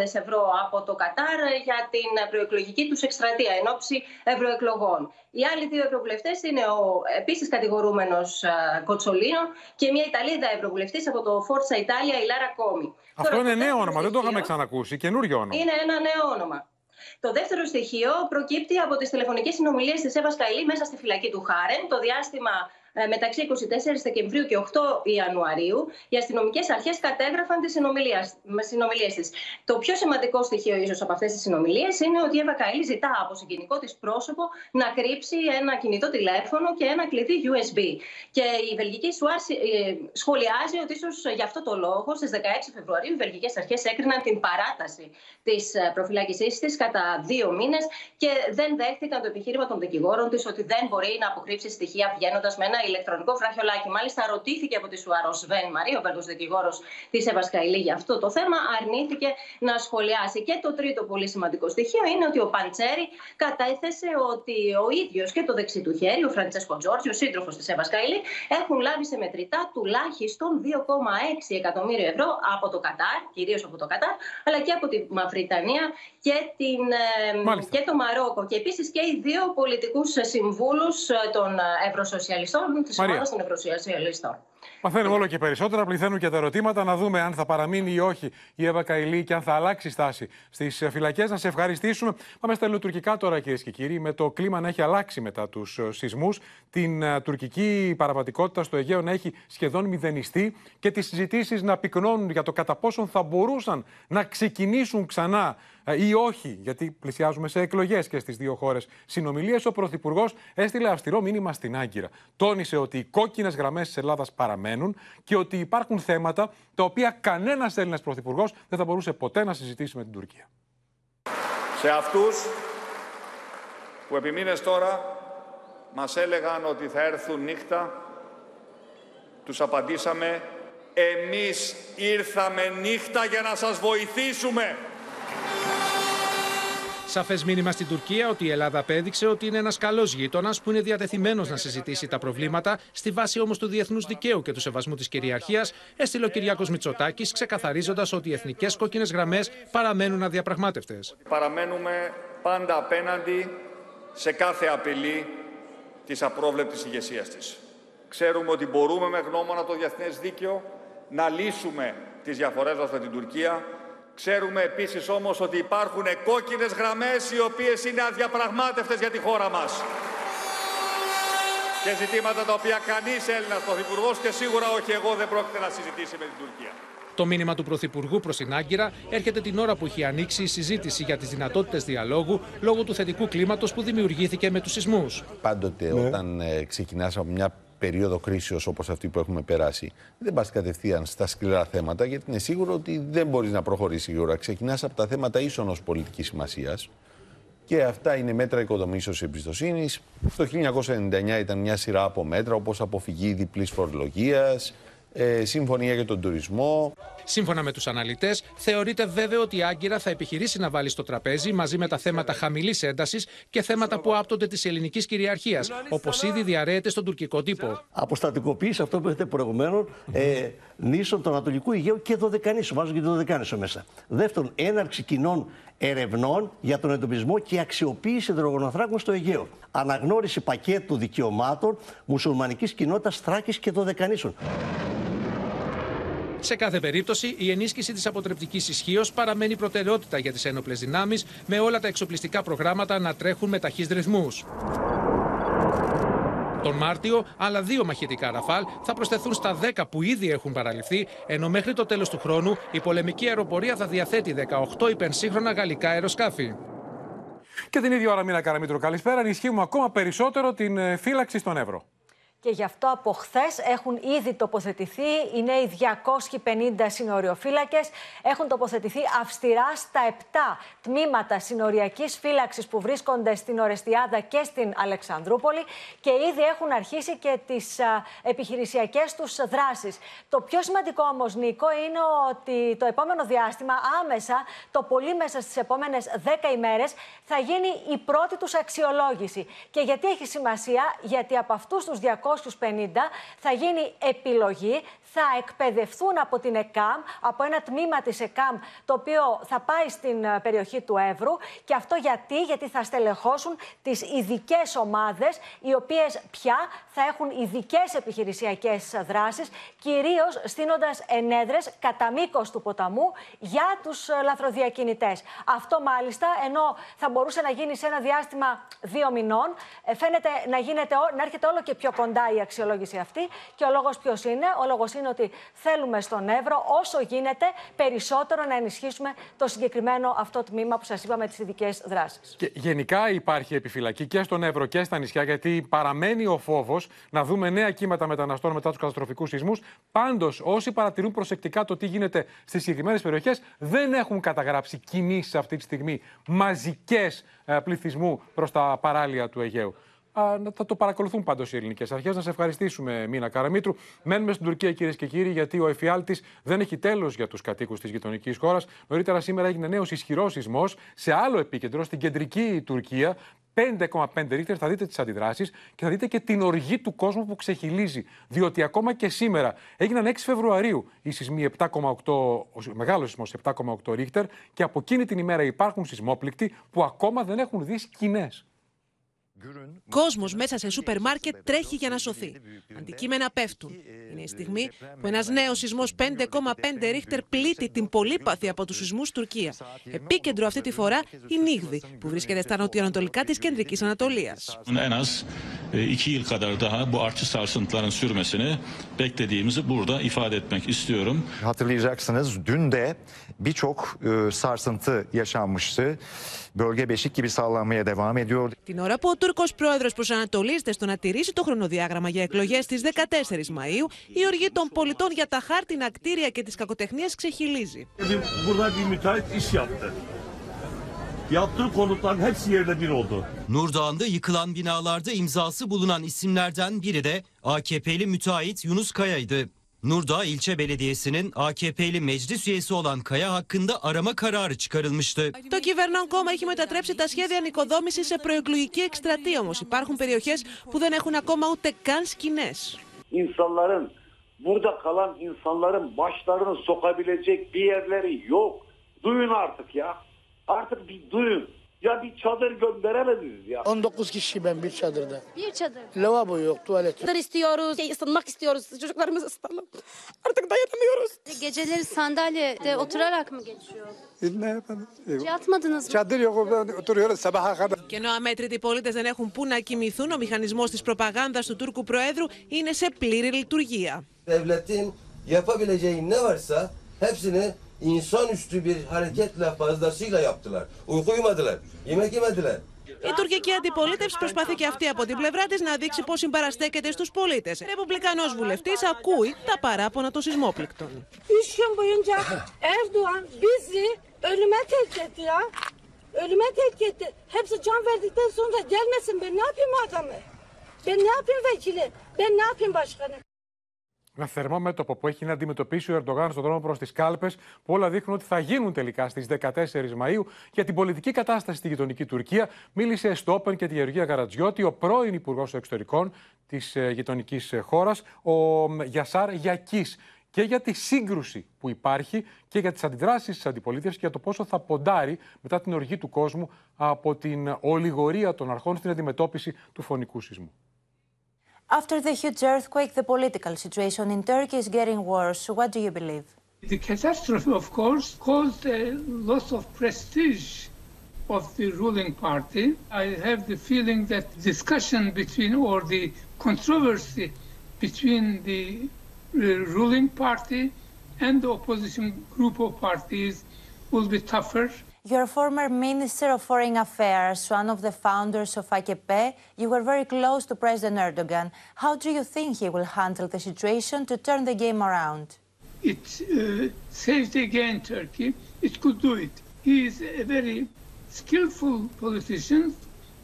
250.000 ευρώ από το Κατάρ για την προεκλογική τους εκστρατεία εν ώψη ευρωεκλογών. Οι άλλοι δύο ευρωβουλευτές είναι ο επίσης κατηγορούμενος Κοτσολίνο και μια Ιταλίδα ευρωβουλευτής από το Forza Italia, η Λάρα Κόμη. Αυτό είναι νέο όνομα, δεν το είχαμε ξανακούσει. Καινούριο όνομα. Είναι ένα νέο όνομα. Το δεύτερο στοιχείο προκύπτει από τις τηλεφωνικές συνομιλίες της Εύας Καηλή μέσα στη φυλακή του Χάρεν. Το διάστημα ε, μεταξύ 24 Δεκεμβρίου και 8 Ιανουαρίου, οι αστυνομικές αρχές κατέγραφαν τις συνομιλίες της. Το πιο σημαντικό στοιχείο, ίσως από αυτές τις συνομιλίες, είναι ότι η Εύα Καήλ ζητά από συγκινικό της πρόσωπο να κρύψει ένα κινητό τηλέφωνο και ένα κλειδί USB. Και η βελγική ΣΟΑΡ ε, σχολιάζει ότι ίσως γι' αυτό το λόγο στις 16 Φεβρουαρίου οι βελγικές αρχές έκριναν την παράταση της ε, προφυλάκησή της κατά δύο μήνες και δεν δέχτηκαν το επιχείρημα των δικηγόρων της ότι δεν μπορεί να αποκρύψει στοιχεία βγαίνοντας με ένα ηλεκτρονικό φραχιολάκι. Μάλιστα, ρωτήθηκε από τη Σουαρό Σβέν Μαρία, ο Βέλγος δικηγόρος της Ευασκαηλή για αυτό το θέμα, αρνήθηκε να σχολιάσει. Και το τρίτο πολύ σημαντικό στοιχείο είναι ότι ο Παντσέρη κατέθεσε ότι ο ίδιος και το δεξί του χέρι, ο Φραντσέσκο Τζόρτζι, ο σύντροφος της Ευασκαηλή, έχουν λάβει σε μετρητά τουλάχιστον 2,6 εκατομμύρια ευρώ από το Κατάρ, κυρίως από το Κατάρ, αλλά και από τη Μαυριτανία και, την, ε, και το Μαρόκο. Και επίσης και οι δύο πολιτικούς συμβούλους ε, των Ευρωσοσιαλιστών τη ομάδα των Ευρωσοσιαλιστών. Μαθαίνουμε όλο και περισσότερα, πληθαίνουν και τα ερωτήματα. Να δούμε αν θα παραμείνει ή όχι η Εύα Καηλή και αν θα αλλάξει στάση στις φυλακές. Να σε ευχαριστήσουμε. Πάμε στα ελληνοτουρκικά τώρα, κυρίες και κύριοι. Με το κλίμα να έχει αλλάξει μετά τους σεισμούς, την ε, τουρκική παραβατικότητα στο Αιγαίο να έχει σχεδόν μηδενιστεί και τις συζητήσεις να πυκνώνουν για το κατά πόσον θα μπορούσαν να ξεκινήσουν ξανά ε, ή όχι, γιατί πλησιάζουμε σε εκλογές και στις δύο χώρες συνομιλίες, ο Πρωθυπουργός έστειλε αυστηρό μήνυμα στην Άγκυρα. Τόνισε ότι οι κόκκινες γραμμές της Ελλάδας παραμένουν και ότι υπάρχουν θέματα τα οποία κανένας Έλληνας Πρωθυπουργός δεν θα μπορούσε ποτέ να συζητήσει με την Τουρκία. Σε αυτούς που επί μήνες τώρα μας έλεγαν ότι θα έρθουν νύχτα, τους απαντήσαμε εμείς ήρθαμε νύχτα για να σας βοηθήσουμε. Σαφές μήνυμα στην Τουρκία ότι η Ελλάδα απέδειξε ότι είναι ένας καλός γείτονας που είναι διατεθειμένος να συζητήσει τα προβλήματα, στη βάση όμως του διεθνούς δικαίου και του σεβασμού της κυριαρχίας, έστειλε ο Κυριάκος Μητσοτάκης, ξεκαθαρίζοντας ότι οι εθνικές κόκκινες γραμμές παραμένουν αδιαπραγμάτευτες. Παραμένουμε πάντα απέναντι σε κάθε απειλή της απρόβλεπτης ηγεσίας της. Ξέρουμε ότι μπορούμε με γνώμονα το διεθνές δίκαιο να λύσουμε τις διαφορές μας με την Τουρκία Ξέρουμε επίσης όμως ότι υπάρχουν κόκκινες γραμμές οι οποίες είναι αδιαπραγμάτευτες για τη χώρα μας. Και ζητήματα τα οποία κανείς Έλληνας Πρωθυπουργός και σίγουρα όχι εγώ δεν πρόκειται να συζητήσει με την Τουρκία. Το μήνυμα του Πρωθυπουργού προς την Άγκυρα έρχεται την ώρα που έχει ανοίξει η συζήτηση για τις δυνατότητες διαλόγου λόγω του θετικού κλίματος που δημιουργήθηκε με τους σεισμούς. Πάντοτε, ναι. όταν ε, ξεκινάς από μια περίοδο κρίσεως όπως αυτή που έχουμε περάσει, δεν πας κατευθείαν στα σκληρά θέματα, γιατί είναι σίγουρο ότι δεν μπορείς να προχωρήσεις γρήγορα. Ξεκινάς από τα θέματα ίσονος πολιτικής σημασίας. Και αυτά είναι μέτρα οικοδομήσεως εμπιστοσύνης. Το 1999 ήταν μια σειρά από μέτρα, όπως αποφυγή διπλής φορολογίας, ε, συμφωνία για τον τουρισμό. Σύμφωνα με τους αναλυτές, θεωρείται βέβαιο ότι η Άγκυρα θα επιχειρήσει να βάλει στο τραπέζι μαζί με τα θέματα χαμηλής έντασης και θέματα που άπτονται της ελληνικής κυριαρχίας, όπως ήδη διαρρέεται στον τουρκικό τύπο. Αποστατικοποίηση, αυτό που έχετε προηγουμένως, ε, νήσων του Ανατολικού Αιγαίου και Δωδεκανήσου. Βάζω και το Δωδεκανήσου μέσα. Δεύτερον, έναρξη κοινών ερευνών για τον εντοπισμό και αξιοποίηση υδρογονοθράκων στο Αιγαίο. Αναγνώριση πακέτου δικαιωμάτων μουσουλμανικής κοινότητας Θράκης και Δωδεκανήσων. Σε κάθε περίπτωση, η ενίσχυση της αποτρεπτικής ισχύως παραμένει προτεραιότητα για τις ένοπλες δυνάμεις, με όλα τα εξοπλιστικά προγράμματα να τρέχουν με ταχύς ρυθμούς. Τον Μάρτιο, άλλα δύο μαχητικά ραφάλ θα προσθεθούν στα 10 που ήδη έχουν παραλυφθεί, ενώ μέχρι το τέλος του χρόνου η πολεμική αεροπορία θα διαθέτει 18 υπενσύγχρονα γαλλικά αεροσκάφη. Και την ίδια ώρα, Μίνα Καραμίτρου, καλησπέρα. Ενισχύουμε ακόμα περισσότερο την ε, φύλαξη στον Εύρο και γι' αυτό από χθες έχουν ήδη τοποθετηθεί οι νέοι 250 συνοριοφύλακες. Έχουν τοποθετηθεί αυστηρά στα 7 τμήματα συνοριακής φύλαξης που βρίσκονται στην Ορεστιάδα και στην Αλεξανδρούπολη και ήδη έχουν αρχίσει και τις επιχειρησιακές τους δράσεις. Το πιο σημαντικό όμως, Νίκο, είναι ότι το επόμενο διάστημα, άμεσα, το πολύ μέσα στις επόμενες 10 ημέρες, θα γίνει η πρώτη τους αξιολόγηση. Και γιατί έχει σημασία, γιατί από αυτούς τους 200 θα γίνει επιλογή θα εκπαιδευτούν από την ΕΚΑΜ, από ένα τμήμα της ΕΚΑΜ, το οποίο θα πάει στην ε, περιοχή του Εύρου. Και αυτό γιατί, γιατί θα στελεχώσουν τις ειδικές ομάδες, οι οποίες πια θα έχουν ειδικές επιχειρησιακές δράσεις, κυρίως στείνοντας ενέδρες κατά μήκος του ποταμού για τους ε, λαθροδιακινητές. Αυτό μάλιστα, ενώ θα μπορούσε να γίνει σε ένα διάστημα δύο μηνών, ε, φαίνεται να, γίνεται, να έρχεται όλο και πιο κοντά η αξιολόγηση αυτή. Και ο λόγος ποιος είναι, ο λόγος είναι είναι ότι θέλουμε στον Εύρο όσο γίνεται περισσότερο να ενισχύσουμε το συγκεκριμένο αυτό τμήμα που σας είπαμε τις ειδικές δράσεις. Και γενικά υπάρχει επιφυλακή και στον Εύρο και στα νησιά, γιατί παραμένει ο φόβος να δούμε νέα κύματα μεταναστών μετά τους καταστροφικούς σεισμούς. Πάντως, όσοι παρατηρούν προσεκτικά το τι γίνεται στις συγκεκριμένες περιοχές, δεν έχουν καταγράψει κινήσεις αυτή τη στιγμή μαζικές ε, πληθυσμού προς τα παράλια του Αιγαίου θα το παρακολουθούν πάντως οι ελληνικές αρχές. Να σε ευχαριστήσουμε, Μίνα Καραμίτρου. Μένουμε στην Τουρκία, κυρίες και κύριοι, γιατί ο εφιάλτης δεν έχει τέλος για τους κατοίκους της γειτονικής χώρας. Νωρίτερα σήμερα έγινε νέος ισχυρός σεισμός σε άλλο επίκεντρο, στην κεντρική Τουρκία. 5,5 ρίχτερ, θα δείτε τις αντιδράσεις και θα δείτε και την οργή του κόσμου που ξεχυλίζει. Διότι ακόμα και σήμερα έγιναν 6 Φεβρουαρίου οι σεισμοί 7,8, ο μεγάλος σεισμός 7,8 ρίχτερ και από εκείνη την ημέρα υπάρχουν σεισμόπληκτοι που ακόμα δεν έχουν δει σκηνές. Κόσμο μέσα σε σούπερ μάρκετ τρέχει για να σωθεί. Αντικείμενα πέφτουν. Είναι η στιγμή που ένα νέο σεισμό 5,5 ρίχτερ πλήττει την πολύπαθη από του σεισμού Τουρκία. Επίκεντρο αυτή τη φορά η Νίγδη, που βρίσκεται στα νοτιοανατολικά τη κεντρική Ανατολία. Iki yıl kadar daha bu artçı sarsıntıların sürmesini beklediğimizi burada ifade etmek istiyorum. Hatırlayacaksınız dün de birçok e, sarsıntı yaşanmıştı. Bölge beşik gibi sallanmaya devam ediyor. Την ώρα που ο Τούρκος πρόεδρος προσανατολίζεται στο να τηρήσει το χρονοδιάγραμμα για εκλογές στις 14 Μαΐου, η οργή των πολιτών για τα χάρτινα κτίρια και τις κακοτεχνίες ξεχυλίζει. Burada bir müteahhit iş yaptı. Yaptığı konutların hepsi yerle bir oldu. Nurdağ'ında yıkılan binalarda imzası bulunan isimlerden biri de AKP'li müteahhit Yunus Kaya'ydı. Nurdağ ilçe belediyesinin AKP'li meclis üyesi olan Kaya hakkında arama kararı çıkarılmıştı. Το κυβερνών κόμμα έχει μετατρέψει τα σχέδια νοικοδόμηση σε προεκλογική εκστρατεία όμω. Υπάρχουν περιοχέ που δεν έχουν ακόμα ούτε καν σκηνέ. İnsanların burada kalan insanların başlarını sokabilecek bir yerleri yok. Duyun artık ya. Artık bir duyun. Ya bir çadır gönderemediniz ya. 19 kişi ben bir çadırda. Bir çadır. Lavabo yok, tuvalet yok. Çadır istiyoruz, şey, ısınmak istiyoruz. Çocuklarımız ısınalım. Artık dayanamıyoruz. Geceleri sandalyede oturarak mı geçiyor? Ne yapalım? Hiç yatmadınız mı? Çadır yok, oturuyoruz sabaha kadar. Και ενώ αμέτρητοι πολίτε δεν έχουν πού να κοιμηθούν, ο μηχανισμό τη προπαγάνδα του Τούρκου Προέδρου είναι σε πλήρη λειτουργία. Devletin yapabileceği ne varsa hepsini Η τουρκική αντιπολίτευση προσπαθεί και αυτή από την πλευρά της να δείξει πώς συμπαραστέκεται στους πολίτες. Ρεπουμπλικανός βουλευτής ακούει τα παράπονα των σεισμόπληκτων. Ένα θερμό μέτωπο που έχει να αντιμετωπίσει ο Ερντογάν στον δρόμο προς τις κάλπες, που όλα δείχνουν ότι θα γίνουν τελικά στις 14 Μαου. Για την πολιτική κατάσταση στη γειτονική Τουρκία, μίλησε στο Όπεν και τη Γεωργία Γαρατζιώτη, ο πρώην Υπουργός Εξωτερικών της ε, γειτονικής ε, χώρας, ο Γιασάρ Γιακής. Και για τη σύγκρουση που υπάρχει και για τις αντιδράσεις της αντιπολίτευσης και για το πόσο θα ποντάρει μετά την οργή του κόσμου από την ολιγορία των αρχών στην αντιμετώπιση του φωνικού σεισμού. After the huge earthquake, the political situation in Turkey is getting worse. What do you believe? The catastrophe, of course, caused a loss of prestige of the ruling party. I have the feeling that discussion between or the controversy between the uh, ruling party and the opposition group of parties will be tougher. You're a former Minister of Foreign Affairs, one of the founders of AKP. You were very close to President Erdogan. How do you think he will handle the situation to turn the game around? It uh, saved again Turkey. It could do it. He is a very skillful politician,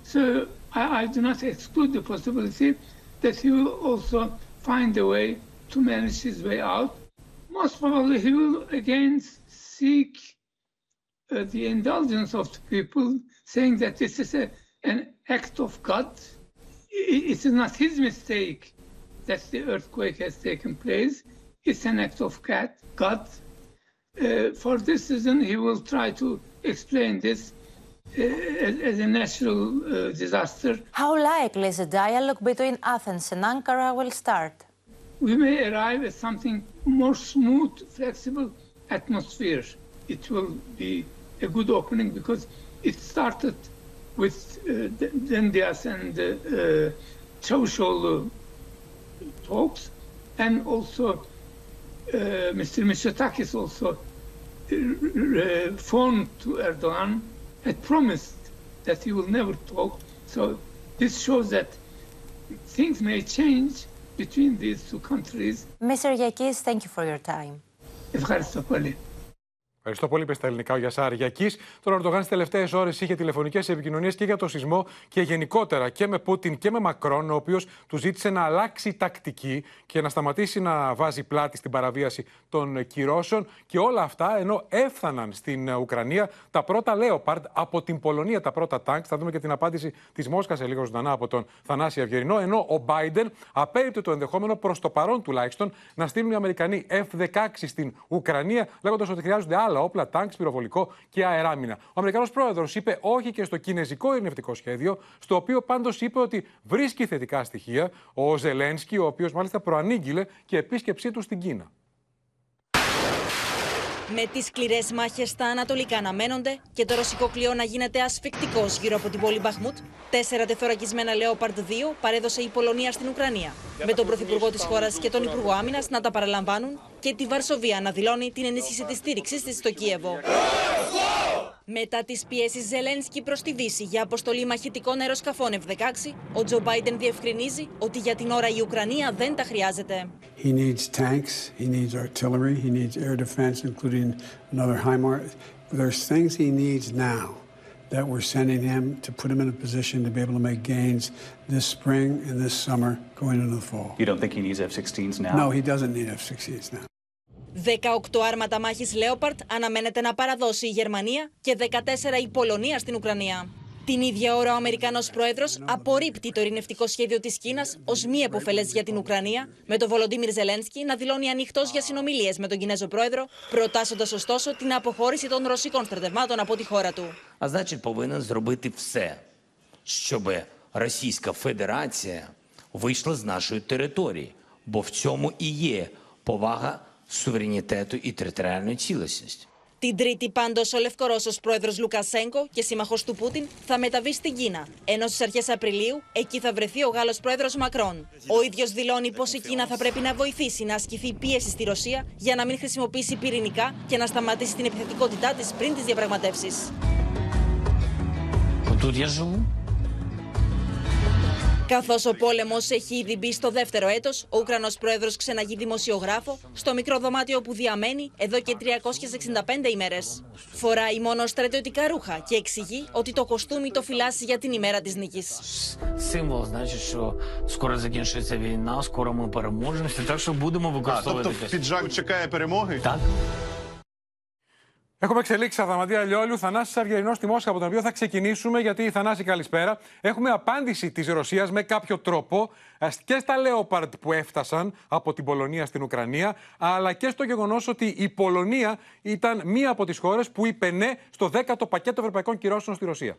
so I, I do not exclude the possibility that he will also find a way to manage his way out. Most probably he will again seek uh, the indulgence of the people, saying that this is a, an act of God. It is not his mistake that the earthquake has taken place. It's an act of God. God. Uh, for this reason, he will try to explain this uh, as, as, a natural uh, disaster. How likely is a dialogue between Athens and Ankara will start? We may arrive at something more smooth, flexible atmosphere. It will be a good opening because it started with uh, Dendias and uh, uh, Çavuşoğlu talks, and also uh, Mr. Mitsotakis also uh, phoned to Erdogan, had promised that he will never talk. So this shows that things may change between these two countries. Mr. Yakis, thank you for your time. Ευχαριστώ πολύ. Ευχαριστώ πολύ, είπε στα ελληνικά ο Γιασάρ Γιακής. Τώρα, ο Ερντογάν στις τελευταίες ώρες είχε τηλεφωνικές επικοινωνίες και για το σεισμό και γενικότερα και με Πούτιν και με Μακρόν, ο οποίος του ζήτησε να αλλάξει τακτική και να σταματήσει να βάζει πλάτη στην παραβίαση των κυρώσεων. Και όλα αυτά ενώ έφταναν στην Ουκρανία τα πρώτα Λέοπαρντ από την Πολωνία, τα πρώτα τάγκ. Θα δούμε και την απάντηση της Μόσχας σε λίγο ζωντανά από τον Θανάση Αυγερινό. Ενώ ο Biden απέριπτε το ενδεχόμενο προς το παρόν τουλάχιστον να στείλουν οι Αμερικανοί F-16 στην Ουκρανία, λέγοντας ότι χρειάζονται άλλα όπλα, τάγκς, πυροβολικό και αεράμινα. Ο Αμερικανός πρόεδρος είπε όχι και στο κινέζικο ειρηνευτικό σχέδιο, στο οποίο πάντως είπε ότι βρίσκει θετικά στοιχεία ο Ζελένσκι, ο οποίος μάλιστα προανήγγειλε και επίσκεψή του στην Κίνα. Με τις σκληρές μάχες στα Ανατολικά αναμένονται και το ρωσικό κλειό να γίνεται ασφικτικός γύρω από την πόλη Μπαχμούτ, τέσσερα τεθωρακισμένα Leopard 2 παρέδωσε η Πολωνία στην Ουκρανία. Με τον Πρωθυπουργό της χώρας και τον Υπουργό Άμυνας να τα παραλαμβάνουν και τη Βαρσοβία να δηλώνει την ενίσχυση της στήριξης της στο Κίεβο. Μετά τις πιέσεις Ζελένσκι προς τη Δύση για αποστολή μαχητικών αεροσκαφών F-16, ο Τζο Μπάιντεν διευκρινίζει ότι για την ώρα η Ουκρανία δεν τα χρειάζεται. He needs tanks, he needs artillery, he needs air defense, including another HIMARS. There's things he needs now that we're sending him to put him in a position to be able to make gains this spring and this summer going into the fall. You don't think he needs F-16s now? No, he doesn't need F-16s now. 18 άρματα μάχης Leopard αναμένεται να παραδώσει η Γερμανία και 14 η Πολωνία στην Ουκρανία. Την ίδια ώρα ο Αμερικανός Πρόεδρος απορρίπτει το ειρηνευτικό σχέδιο της Κίνας ως μη επωφελές για την Ουκρανία, με τον Βολοντίμιρ Ζελένσκι να δηλώνει ανοιχτός για συνομιλίες με τον Κινέζο Πρόεδρο, προτάσσοντας ωστόσο την αποχώρηση των ρωσικών στρατευμάτων από τη χώρα του. А значить, повинен зробити все, щоб Російська Федерація вийшла з нашої території, бо в цьому і є повага суверенітету і територіальної цілісності. Την Τρίτη, πάντως, ο Λευκορώσος πρόεδρος Λουκασέγκο και σύμμαχος του Πούτιν θα μεταβεί στην Κίνα, ενώ στις αρχές Απριλίου εκεί θα βρεθεί ο Γάλλος πρόεδρος Μακρόν. Ο ίδιος δηλώνει πως η Κίνα θα πρέπει να βοηθήσει να ασκηθεί πίεση στη Ρωσία για να μην χρησιμοποιήσει πυρηνικά και να σταματήσει την επιθετικότητά της πριν τις διαπραγματεύσεις. Тут я живу. Καθώ ο πόλεμο έχει ήδη μπει στο δεύτερο έτο, ο Ουκρανό πρόεδρο ξαναγεί δημοσιογράφο στο μικρό δωμάτιο που διαμένει εδώ και 365 ημέρε. Φοράει μόνο στρατιωτικά ρούχα και εξηγεί ότι το κοστούμι το φυλάσσει για την ημέρα τη νίκη. Символ значить, Έχουμε εξελίξει Αδαμαντία Λιόλιου, Θανάσης Αργερινό στη Μόσχα, από τον οποίο θα ξεκινήσουμε. Γιατί, Θανάση, καλησπέρα. Έχουμε απάντηση της Ρωσίας με κάποιο τρόπο ε, και στα Λέοπαρντ που έφτασαν από την Πολωνία στην Ουκρανία, αλλά και στο γεγονός ότι η Πολωνία ήταν μία από τις χώρες που είπε ναι στο 10ο πακέτο ευρωπαϊκών κυρώσεων στη Ρωσία.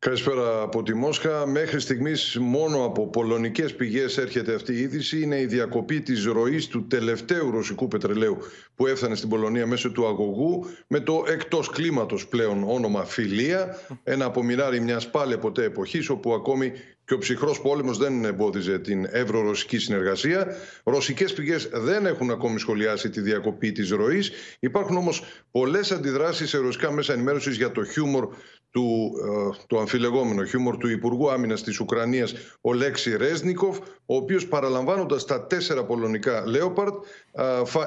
Καλησπέρα από τη Μόσχα. Μέχρι στιγμής μόνο από πολωνικές πηγές έρχεται αυτή η είδηση. Είναι η διακοπή της ροής του τελευταίου ρωσικού πετρελαίου που έφτανε στην Πολωνία μέσω του αγωγού με το εκτός κλίματος πλέον όνομα Φιλία. Ένα απομοιράρι μιας πάλι ποτέ εποχής όπου ακόμη και ο ψυχρός πόλεμος δεν εμπόδιζε την ευρω-ρωσική συνεργασία. Ρωσικές πηγές δεν έχουν ακόμη σχολιάσει τη διακοπή της ροής. Υπάρχουν όμως πολλές αντιδράσεις σε ρωσικά μέσα ενημέρωσης για το χιούμορ του, ε, το αμφιλεγόμενο χιούμορ του Υπουργού Άμυνας της Ουκρανίας, ο Λέξη Ρέσνικοφ, ο οποίος παραλαμβάνοντας τα τέσσερα πολωνικά Λέοπαρτ,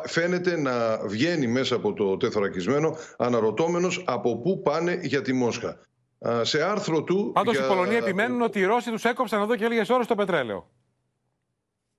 φαίνεται να βγαίνει μέσα από το τεθωρακισμένο, αναρωτώμενος από πού πάνε για τη Μόσχα. Α, Σε άρθρο του. Πάντως για- οι Πολωνοί επιμένουν ότι οι Ρώσοι τους έκοψαν εδώ και λίγες ώρες το πετρέλαιο.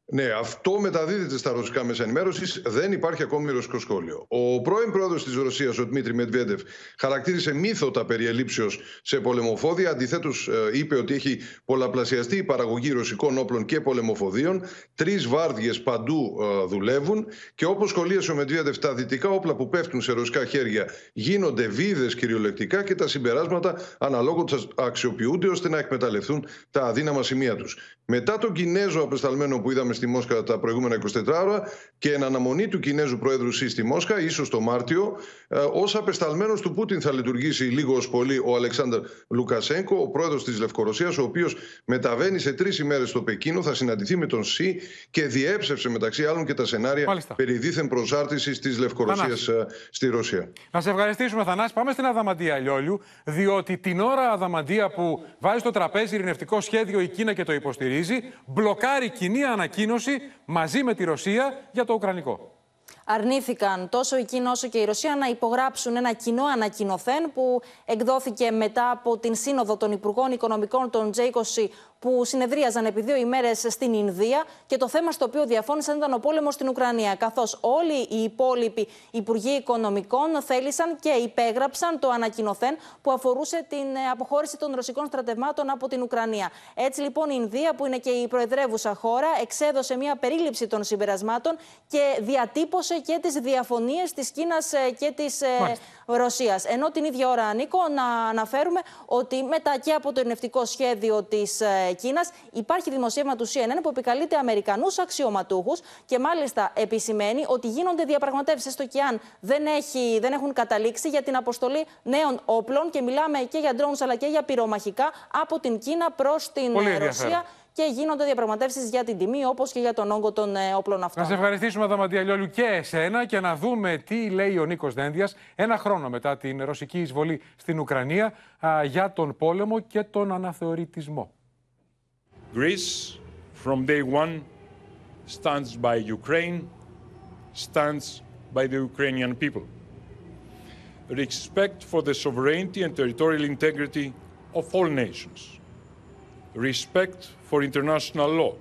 Ναι, αυτό μεταδίδεται στα ρωσικά μέσα ενημέρωσης. Δεν υπάρχει ακόμη ρωσικό σχόλιο. Ο πρώην πρόεδρος της Ρωσίας, ο Δημήτρη Μετβέντεφ, χαρακτήρισε μύθο τα περί ελλείψεως σε πολεμοφόδια. Αντιθέτως, είπε ότι έχει πολλαπλασιαστεί η παραγωγή ρωσικών όπλων και πολεμοφοδίων. Τρεις βάρδιες παντού ε, δουλεύουν. Και όπως σχολίασε ο Μετβέντεφ, τα δυτικά όπλα που πέφτουν σε ρωσικά χέρια γίνονται βίδες κυριολεκτικά και τα συμπεράσματα αναλόγως αξιοποιούνται ώστε να εκμεταλλευτούν τα αδύναμα σημεία τους. Μετά τον Κινέζο απεσταλμένο που είδαμε στη Μόσχα τα προηγούμενα 24 ώρα και εν αναμονή του Κινέζου Προέδρου ΣΥ στη Μόσχα, ίσως το Μάρτιο, ε, ως απεσταλμένος του Πούτιν θα λειτουργήσει λίγο ως πολύ ο Αλεξάνδρ Λουκασέγκο, ο πρόεδρος της Λευκορωσίας, ο οποίος μεταβαίνει σε τρεις ημέρες στο Πεκίνο, θα συναντηθεί με τον ΣΥ και διέψευσε μεταξύ άλλων και τα σενάρια Μάλιστα. περί δίθεν προσάρτησης της Λευκορωσίας ε, στη Ρωσία. Να σε ευχαριστήσουμε, Θανάση. Πάμε στην Αδαμαντία Λιόλιου, διότι την ώρα Αδαμαντία που βάζει στο τραπέζι ειρηνευτικό σχέδιο η Κίνα και το υποστηρίζει, μπλοκάρει κοινή ανακοίνωση μαζί με τη Ρωσία για το Ουκρανικό. Αρνήθηκαν τόσο η Κίνα όσο και η Ρωσία να υπογράψουν ένα κοινό ανακοινωθέν που εκδόθηκε μετά από την Σύνοδο των Υπουργών Οικονομικών των J20 που συνεδρίαζαν επί δύο ημέρες στην Ινδία και το θέμα στο οποίο διαφώνησαν ήταν ο πόλεμος στην Ουκρανία. Καθώς όλοι οι υπόλοιποι Υπουργοί Οικονομικών θέλησαν και υπέγραψαν το ανακοινωθέν που αφορούσε την αποχώρηση των ρωσικών στρατευμάτων από την Ουκρανία. Έτσι λοιπόν η Ινδία, που είναι και η προεδρεύουσα χώρα, εξέδωσε μια περίληψη των συμπερασμάτων και διατύπωσε και τις διαφωνίες της Κίνας και της Ρωσίας. Ενώ την ίδια ώρα, Νίκο, να αναφέρουμε ότι μετά και από το ειρνευτικό σχέδιο της Κίνας υπάρχει δημοσίευμα του CNN που επικαλείται Αμερικανούς αξιωματούχους και μάλιστα επισημαίνει ότι γίνονται διαπραγματεύσεις, έστω και αν δεν, έχει, δεν έχουν καταλήξει, για την αποστολή νέων όπλων και μιλάμε και για drones αλλά και για πυρομαχικά από την Κίνα προς την Ρωσία και γίνονται διαπραγματεύσεις για την τιμή, όπως και για τον όγκο των ε, όπλων αυτών. Να σε ευχαριστήσουμε, Δαμαντία Λιόλου, και εσένα και να δούμε τι λέει ο Νίκος Δένδιας ένα χρόνο μετά την ρωσική εισβολή στην Ουκρανία για τον πόλεμο και τον αναθεωρητισμό. Greece, from day one, stands by Ukraine, stands by the Ukrainian people. Respect for the sovereignty and territorial integrity of all nations. Respect for international law,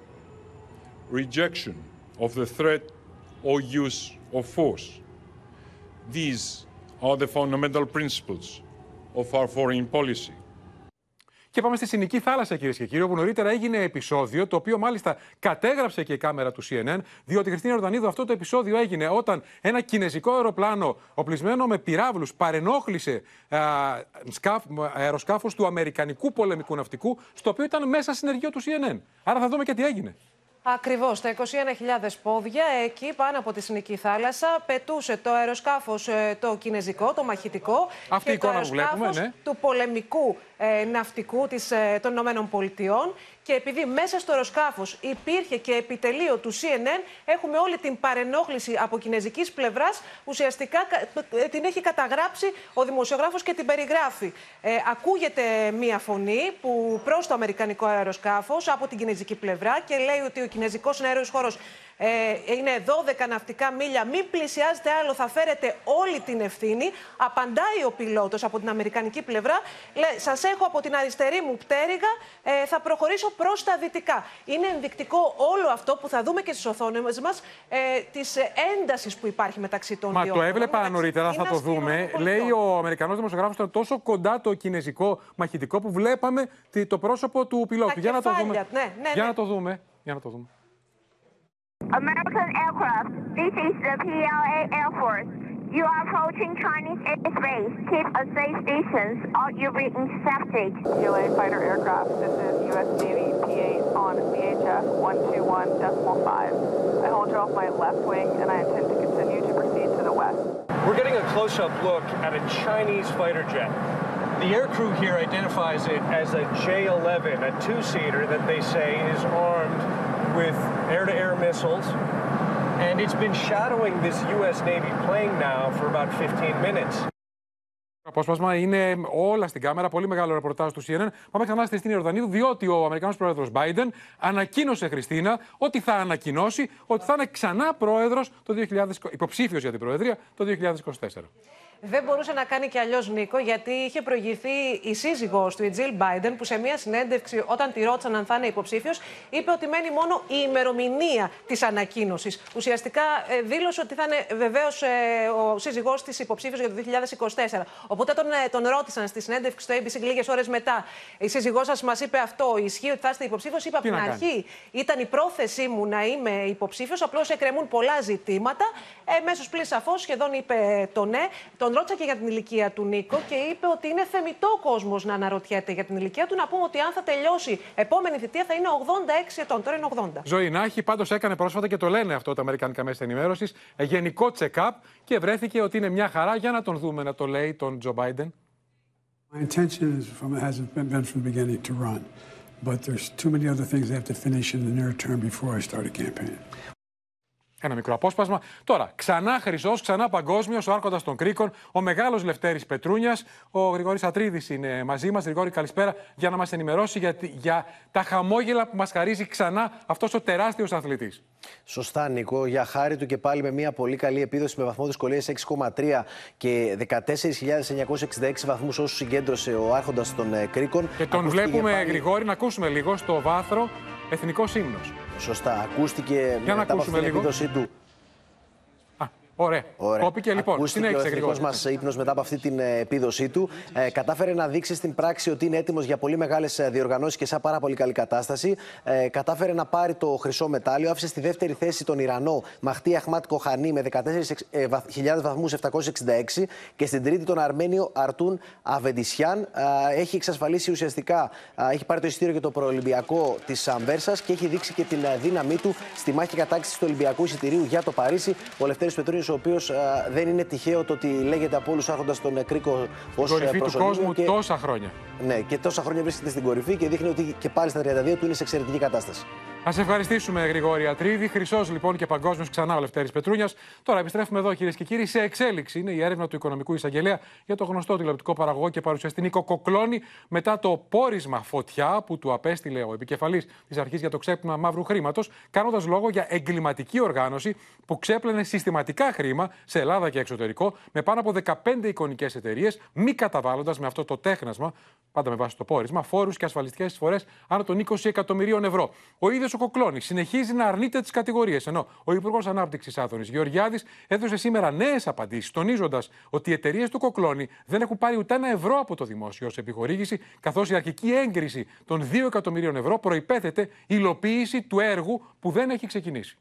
rejection of the threat or use of force. These are the fundamental principles of our foreign policy. Και πάμε στη Συνική Θάλασσα, κυρίες και κύριοι, όπου νωρίτερα έγινε επεισόδιο, το οποίο μάλιστα κατέγραψε και η κάμερα του CNN, διότι η Χριστίνα Ορδανίδου αυτό το επεισόδιο έγινε όταν ένα κινέζικο αεροπλάνο οπλισμένο με πυράβλους παρενόχλησε αεροσκάφος του Αμερικανικού πολεμικού ναυτικού, στο οποίο ήταν μέσα συνεργείο του CNN. Άρα θα δούμε και τι έγινε. Ακριβώς. Τα 21.000 πόδια εκεί πάνω από τη Συνική Θάλασσα πετούσε το αεροσκάφος ε, το κινέζικο, το μαχητικό. Αυτή και η εικόνα το που βλέπουμε, ναι. του πολεμικού ε, ναυτικού της, ε, των Ηνωμένων Πολιτειών. Και επειδή μέσα στο αεροσκάφος υπήρχε και επιτελείο του CNN, έχουμε όλη την παρενόχληση από κινέζικης πλευράς. Ουσιαστικά ε, την έχει καταγράψει ο δημοσιογράφος και την περιγράφει. Ε, ακούγεται μία φωνή που προς το αμερικανικό αεροσκάφος από την κινέζικη πλευρά και λέει ότι ο κινέζικος αέριο χώρος ε, είναι 12 ναυτικά μίλια. Μην πλησιάζετε άλλο, θα φέρετε όλη την ευθύνη. Απαντάει ο πιλότος από την αμερικανική πλευρά. Λέει, σας έχω από την αριστερή μου πτέρυγα, ε, θα προχωρήσω προς τα δυτικά. Είναι ενδεικτικό όλο αυτό που θα δούμε και στις οθόνες μας ε, της έντασης που υπάρχει μεταξύ των Μα δύο. Μα το έβλεπα νωρίτερα, θα το δούμε. Λέει ο Αμερικανός δημοσιογράφος ήταν τόσο κοντά το κινέζικο μαχητικό που βλέπαμε το πρόσωπο του πιλότου. Για να το δούμε. Ναι, ναι, ναι. Για να το δούμε. Για να το δούμε. American aircraft. This is the PLA Air Force. You are approaching Chinese airspace. Keep a safe distance or you'll be intercepted. PLA fighter aircraft. This is U.S. Navy P-8 on VHF 121.5. I hold you off my left wing and I intend to continue to proceed to the west. We're getting a close-up look at a Chinese fighter jet. The aircrew here identifies it as a J-11, a two-seater that they say is armed with air-to-air missiles. And it's been shadowing this U.S. Navy plane now for about 15 minutes. Απόσπασμα είναι όλα στην κάμερα, πολύ μεγάλο ρεπορτάζ του CNN. Πάμε ξανά στη Στίνη Ορδανίδου, διότι ο Αμερικανός πρόεδρος Biden ανακοίνωσε, Χριστίνα, ότι θα ανακοινώσει ότι θα είναι ξανά πρόεδρος το 2020, υποψήφιος για την Προεδρία το 2024. Δεν μπορούσε να κάνει και αλλιώς Νίκο, γιατί είχε προηγηθεί η σύζυγό του, η Τζιλ Μπάιντεν, που σε μια συνέντευξη, όταν τη ρώτησαν αν θα είναι υποψήφιος, είπε ότι μένει μόνο η ημερομηνία της ανακοίνωσης. Ουσιαστικά ε, δήλωσε ότι θα είναι βεβαίως ε, ο σύζυγός της υποψήφιος για το 2024. Οπότε τον, ε, τον ρώτησαν στη συνέντευξη στο ABC λίγες ώρες μετά. Η σύζυγός σας μας είπε αυτό, ισχύει ότι θα είστε υποψήφιος. Είπα από την αρχή, ήταν η πρόθεσή μου να είμαι υποψήφιος. Απλώς εκκρεμούν πολλά ζητήματα. Εμέσω πλήρης σαφώς σχεδόν είπε το ναι. Τον ρώτησα και για την ηλικία του Νίκο και είπε ότι είναι θεμητό ο κόσμος να αναρωτιέται για την ηλικία του. Να πούμε ότι αν θα τελειώσει επόμενη θητεία θα είναι 86 ετών. Τώρα είναι 80. Ζωή να έχει, πάντως έκανε πρόσφατα και το λένε αυτό τα Αμερικανικά μέσα ενημέρωσης. Γενικό check-up και βρέθηκε ότι είναι μια χαρά. Για να τον δούμε να το λέει τον Τζο Μπάιντεν. My intention is from, hasn't been, been from the beginning to run, but there's too many other things I have to finish in the near term before I start a campaign. Ένα μικρό απόσπασμα. Τώρα, ξανά χρυσός, ξανά παγκόσμιος, ο Άρχοντας των Κρίκων, ο μεγάλος Λευτέρης Πετρούνιας. Ο Γρηγόρης Ατρίδης είναι μαζί μας. Γρηγόρη, καλησπέρα, για να μας ενημερώσει για, για τα χαμόγελα που μας χαρίζει ξανά αυτός ο τεράστιος αθλητής. Σωστά, Νίκο. Για χάρη του και πάλι με μια πολύ καλή επίδοση με βαθμό δυσκολίας 6,3 και 14.966 βαθμούς όσους συγκέντρωσε ο Άρχοντας των ε, Κρίκων. Και τον βλέπουμε, πάλι... Γρηγόρη, να ακούσουμε λίγο στο βάθρο εθνικός ύμνος. Σωστά. Ακούστηκε Για να μετά από ακούσουμε αυτή την λίγο. επίδοσή του. Ωραία. Ωραία. Κόπηκε λοιπόν. Ακούστηκε Συνέχισε, ο εθνικός Γρηγόρη. μας ύπνος μετά από αυτή την ε, επίδοσή του. Ε, κατάφερε να δείξει στην πράξη ότι είναι έτοιμος για πολύ μεγάλες διοργανώσεις και σε πάρα πολύ καλή κατάσταση. Ε, κατάφερε να πάρει το χρυσό μετάλλιο. Άφησε στη δεύτερη θέση τον Ιρανό Μαχτή Αχμάτ Κοχανή με 14.000 βαθμούς 766 και στην τρίτη τον Αρμένιο Αρτούν Αβεντισιάν. Ε, έχει εξασφαλίσει ουσιαστικά, ε, έχει πάρει το εισιτήριο για το προολυμπιακό της Αμβέρσας και έχει δείξει και την ε, δύναμή του στη μάχη κατάκτησης του Ολυμπιακού εισιτηρίου για το Παρίσι. Ο Λευτέρης Πετρούνιος, ο οποίος δεν είναι τυχαίο το ότι λέγεται από όλους άρχοντας τον Κρίκο ως Κορυφή του κόσμου τόσα χρόνια. Ναι, και τόσα χρόνια βρίσκεται στην κορυφή και δείχνει ότι και πάλι στα 32 του είναι σε εξαιρετική κατάσταση. Α ευχαριστήσουμε Γρηγόρη Ατρίδη. Χρυσός λοιπόν και παγκόσμιος ξανά ο Λευτέρης Πετρούνιας. Τώρα επιστρέφουμε εδώ κυρίες και κύριοι. Σε εξέλιξη είναι η έρευνα του Οικονομικού Εισαγγελέα για το γνωστό τηλεοπτικό παραγωγό και παρουσιαστή Νίκο Κοκλώνη μετά το πόρισμα φωτιά που του απέστειλε ο επικεφαλής της Αρχής για το ξέπλυμα μαύρου χρήματος, κάνοντας λόγο για εγκληματική οργάνωση που ξέπλαινε συστηματικά χρήμα σε Ελλάδα και εξωτερικό με πάνω από 15 εικονικές εταιρείες, μη καταβάλλοντας με αυτό το τέχνασμα, πάντα με βάση το πόρισμα, φόρους και ασφαλιστικές εισφορές άνω των 20 εκατομμυρίων ευρώ. Ο ίδιος ο Κοκλώνης συνεχίζει να αρνείται τις κατηγορίες, ενώ ο Υπουργός Ανάπτυξης Άδωνης Γεωργιάδης έδωσε σήμερα νέες απαντήσεις, τονίζοντας ότι οι εταιρείες του Κοκλώνη δεν έχουν πάρει ούτε ένα ευρώ από το δημόσιο ως επιχορήγηση, καθώς η αρχική έγκριση των 2 εκατομμυρίων ευρώ προϋπέθεται υλοποίηση του έργου που δεν έχει ξεκινήσει.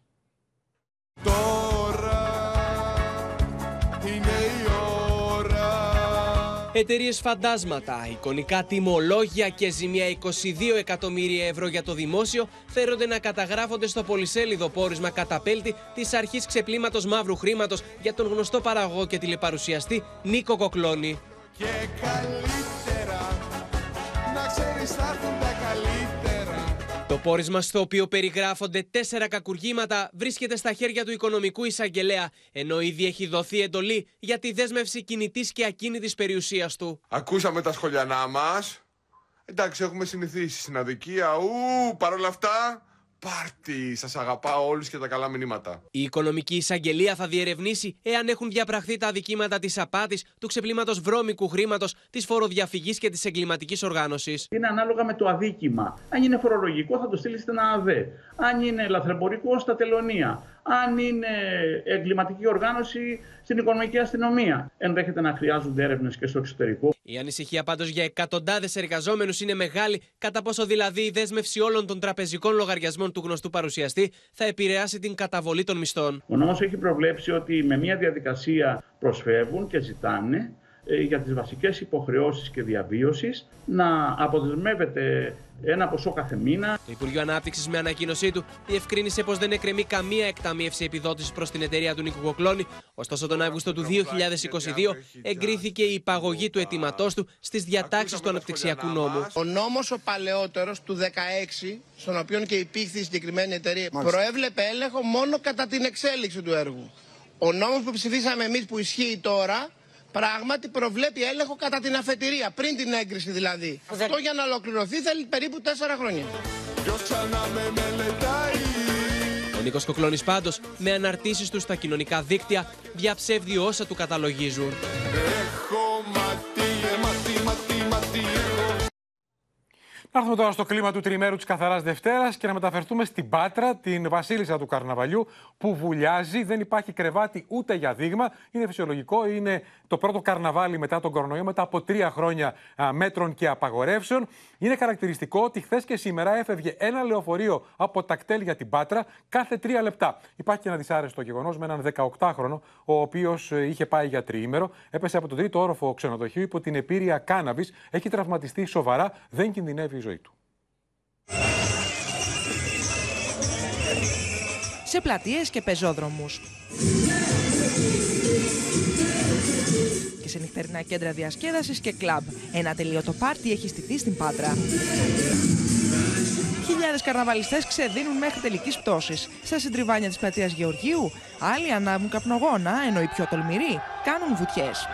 Εταιρείες φαντάσματα, εικονικά τιμολόγια και ζημία 22 εκατομμύρια ευρώ για το δημόσιο φέρονται να καταγράφονται στο πολυσέλιδο πόρισμα καταπέλτη της αρχής ξεπλήματος μαύρου χρήματος για τον γνωστό παραγωγό και τηλεπαρουσιαστή Νίκο Κοκλώνη. Και καλύτερα να ξέρεις θα έρθουν τα καλύτερα Το πόρισμα στο οποίο περιγράφονται τέσσερα κακουργήματα βρίσκεται στα χέρια του οικονομικού εισαγγελέα, ενώ ήδη έχει δοθεί εντολή για τη δέσμευση κινητής και ακίνητης περιουσίας του. Ακούσαμε τα σχολιανά μας Εντάξει έχουμε συνηθίσει στην αδικία Ου παρόλα αυτά Πάρτι, σας αγαπάω όλους και τα καλά μηνύματα Η οικονομική εισαγγελία θα διερευνήσει εάν έχουν διαπραχθεί τα αδικήματα της απάτης, του ξεπλήματος βρώμικου χρήματος, της φοροδιαφυγής και της εγκληματικής οργάνωσης. Είναι ανάλογα με το αδίκημα. Αν είναι φορολογικό, θα το στείλει στην ΑΔΕ. Αν είναι λαθρεμπορικό, στα τελωνία. Αν είναι εγκληματική οργάνωση, στην οικονομική αστυνομία. Ενδέχεται να χρειάζονται έρευνες και στο εξωτερικό. Η ανησυχία πάντως για εκατοντάδες εργαζόμενους είναι μεγάλη, κατά πόσο δηλαδή η δέσμευση όλων των τραπεζικών λογαριασμών του γνωστού παρουσιαστή θα επηρεάσει την καταβολή των μισθών; Ο νόμος έχει προβλέψει ότι με μια διαδικασία προσφεύγουν και ζητάνε ε, για τις βασικές υποχρεώσεις και διαβίωσης να αποδεσμεύεται ένα ποσό κάθε μήνα. Το Υπουργείο Ανάπτυξης με ανακοίνωσή του διευκρίνησε πως δεν εκκρεμεί καμία εκταμείευση επιδότησης προς την εταιρεία του Νίκου Κοκλώνη. Ωστόσο, τον Αύγουστο του 2022 εγκρίθηκε η υπαγωγή του αιτήματός του στις διατάξεις του αναπτυξιακού νόμου. Ο νόμος ο παλαιότερος του 16, στον οποίο και υπήρχε η συγκεκριμένη εταιρεία, προέβλεπε έλεγχο μόνο κατά την εξέλιξη του έργου. Ο νόμος που ψηφίσαμε εμείς που ισχύει τώρα, πράγματι προβλέπει έλεγχο κατά την αφετηρία, πριν την έγκριση δηλαδή. Αυτό για να ολοκληρωθεί θέλει περίπου τέσσερα χρόνια. Ποιος ξανά με μελετάει Ο Νίκος Κοκλώνης πάντως με αναρτήσεις του στα κοινωνικά δίκτυα διαψεύδει όσα του καταλογίζουν. Να έρθουμε τώρα στο κλίμα του τριμέρου της Καθαράς Δευτέρας και να μεταφερθούμε στην Πάτρα, την βασίλισσα του Καρναβαλιού, που βουλιάζει. Δεν υπάρχει κρεβάτι ούτε για δείγμα. Είναι φυσιολογικό. Είναι το πρώτο καρναβάλι μετά τον κορονοϊό, μετά από τρία χρόνια μέτρων και απαγορεύσεων. Είναι χαρακτηριστικό ότι χθες και σήμερα έφευγε ένα λεωφορείο από τα κτέλ για την Πάτρα κάθε τρία λεπτά. Υπάρχει και ένα δυσάρεστο γεγονός με έναν 18χρονο, ο οποίος ε, είχε πάει για τριήμερο, έπεσε από τον τρίτο όροφο ξενοδοχείου υπό την επίρρεια κάναβη, έχει τραυματιστεί σοβαρά, δεν κινδυνεύει η ζωή του. Σε πλατείες και πεζόδρομους. Και σε νυχτερινά κέντρα διασκέδασης και κλαμπ. Ένα τελείωτο πάρτι έχει στηθεί στην Πάτρα. Χιλιάδες καρναβαλιστές ξεδίνουν μέχρι τελικής πτώσης. Στα συντριβάνια της πλατείας Γεωργίου, άλλοι ανάβουν καπνογόνα, ενώ οι πιο τολμηροί κάνουν βουτιές.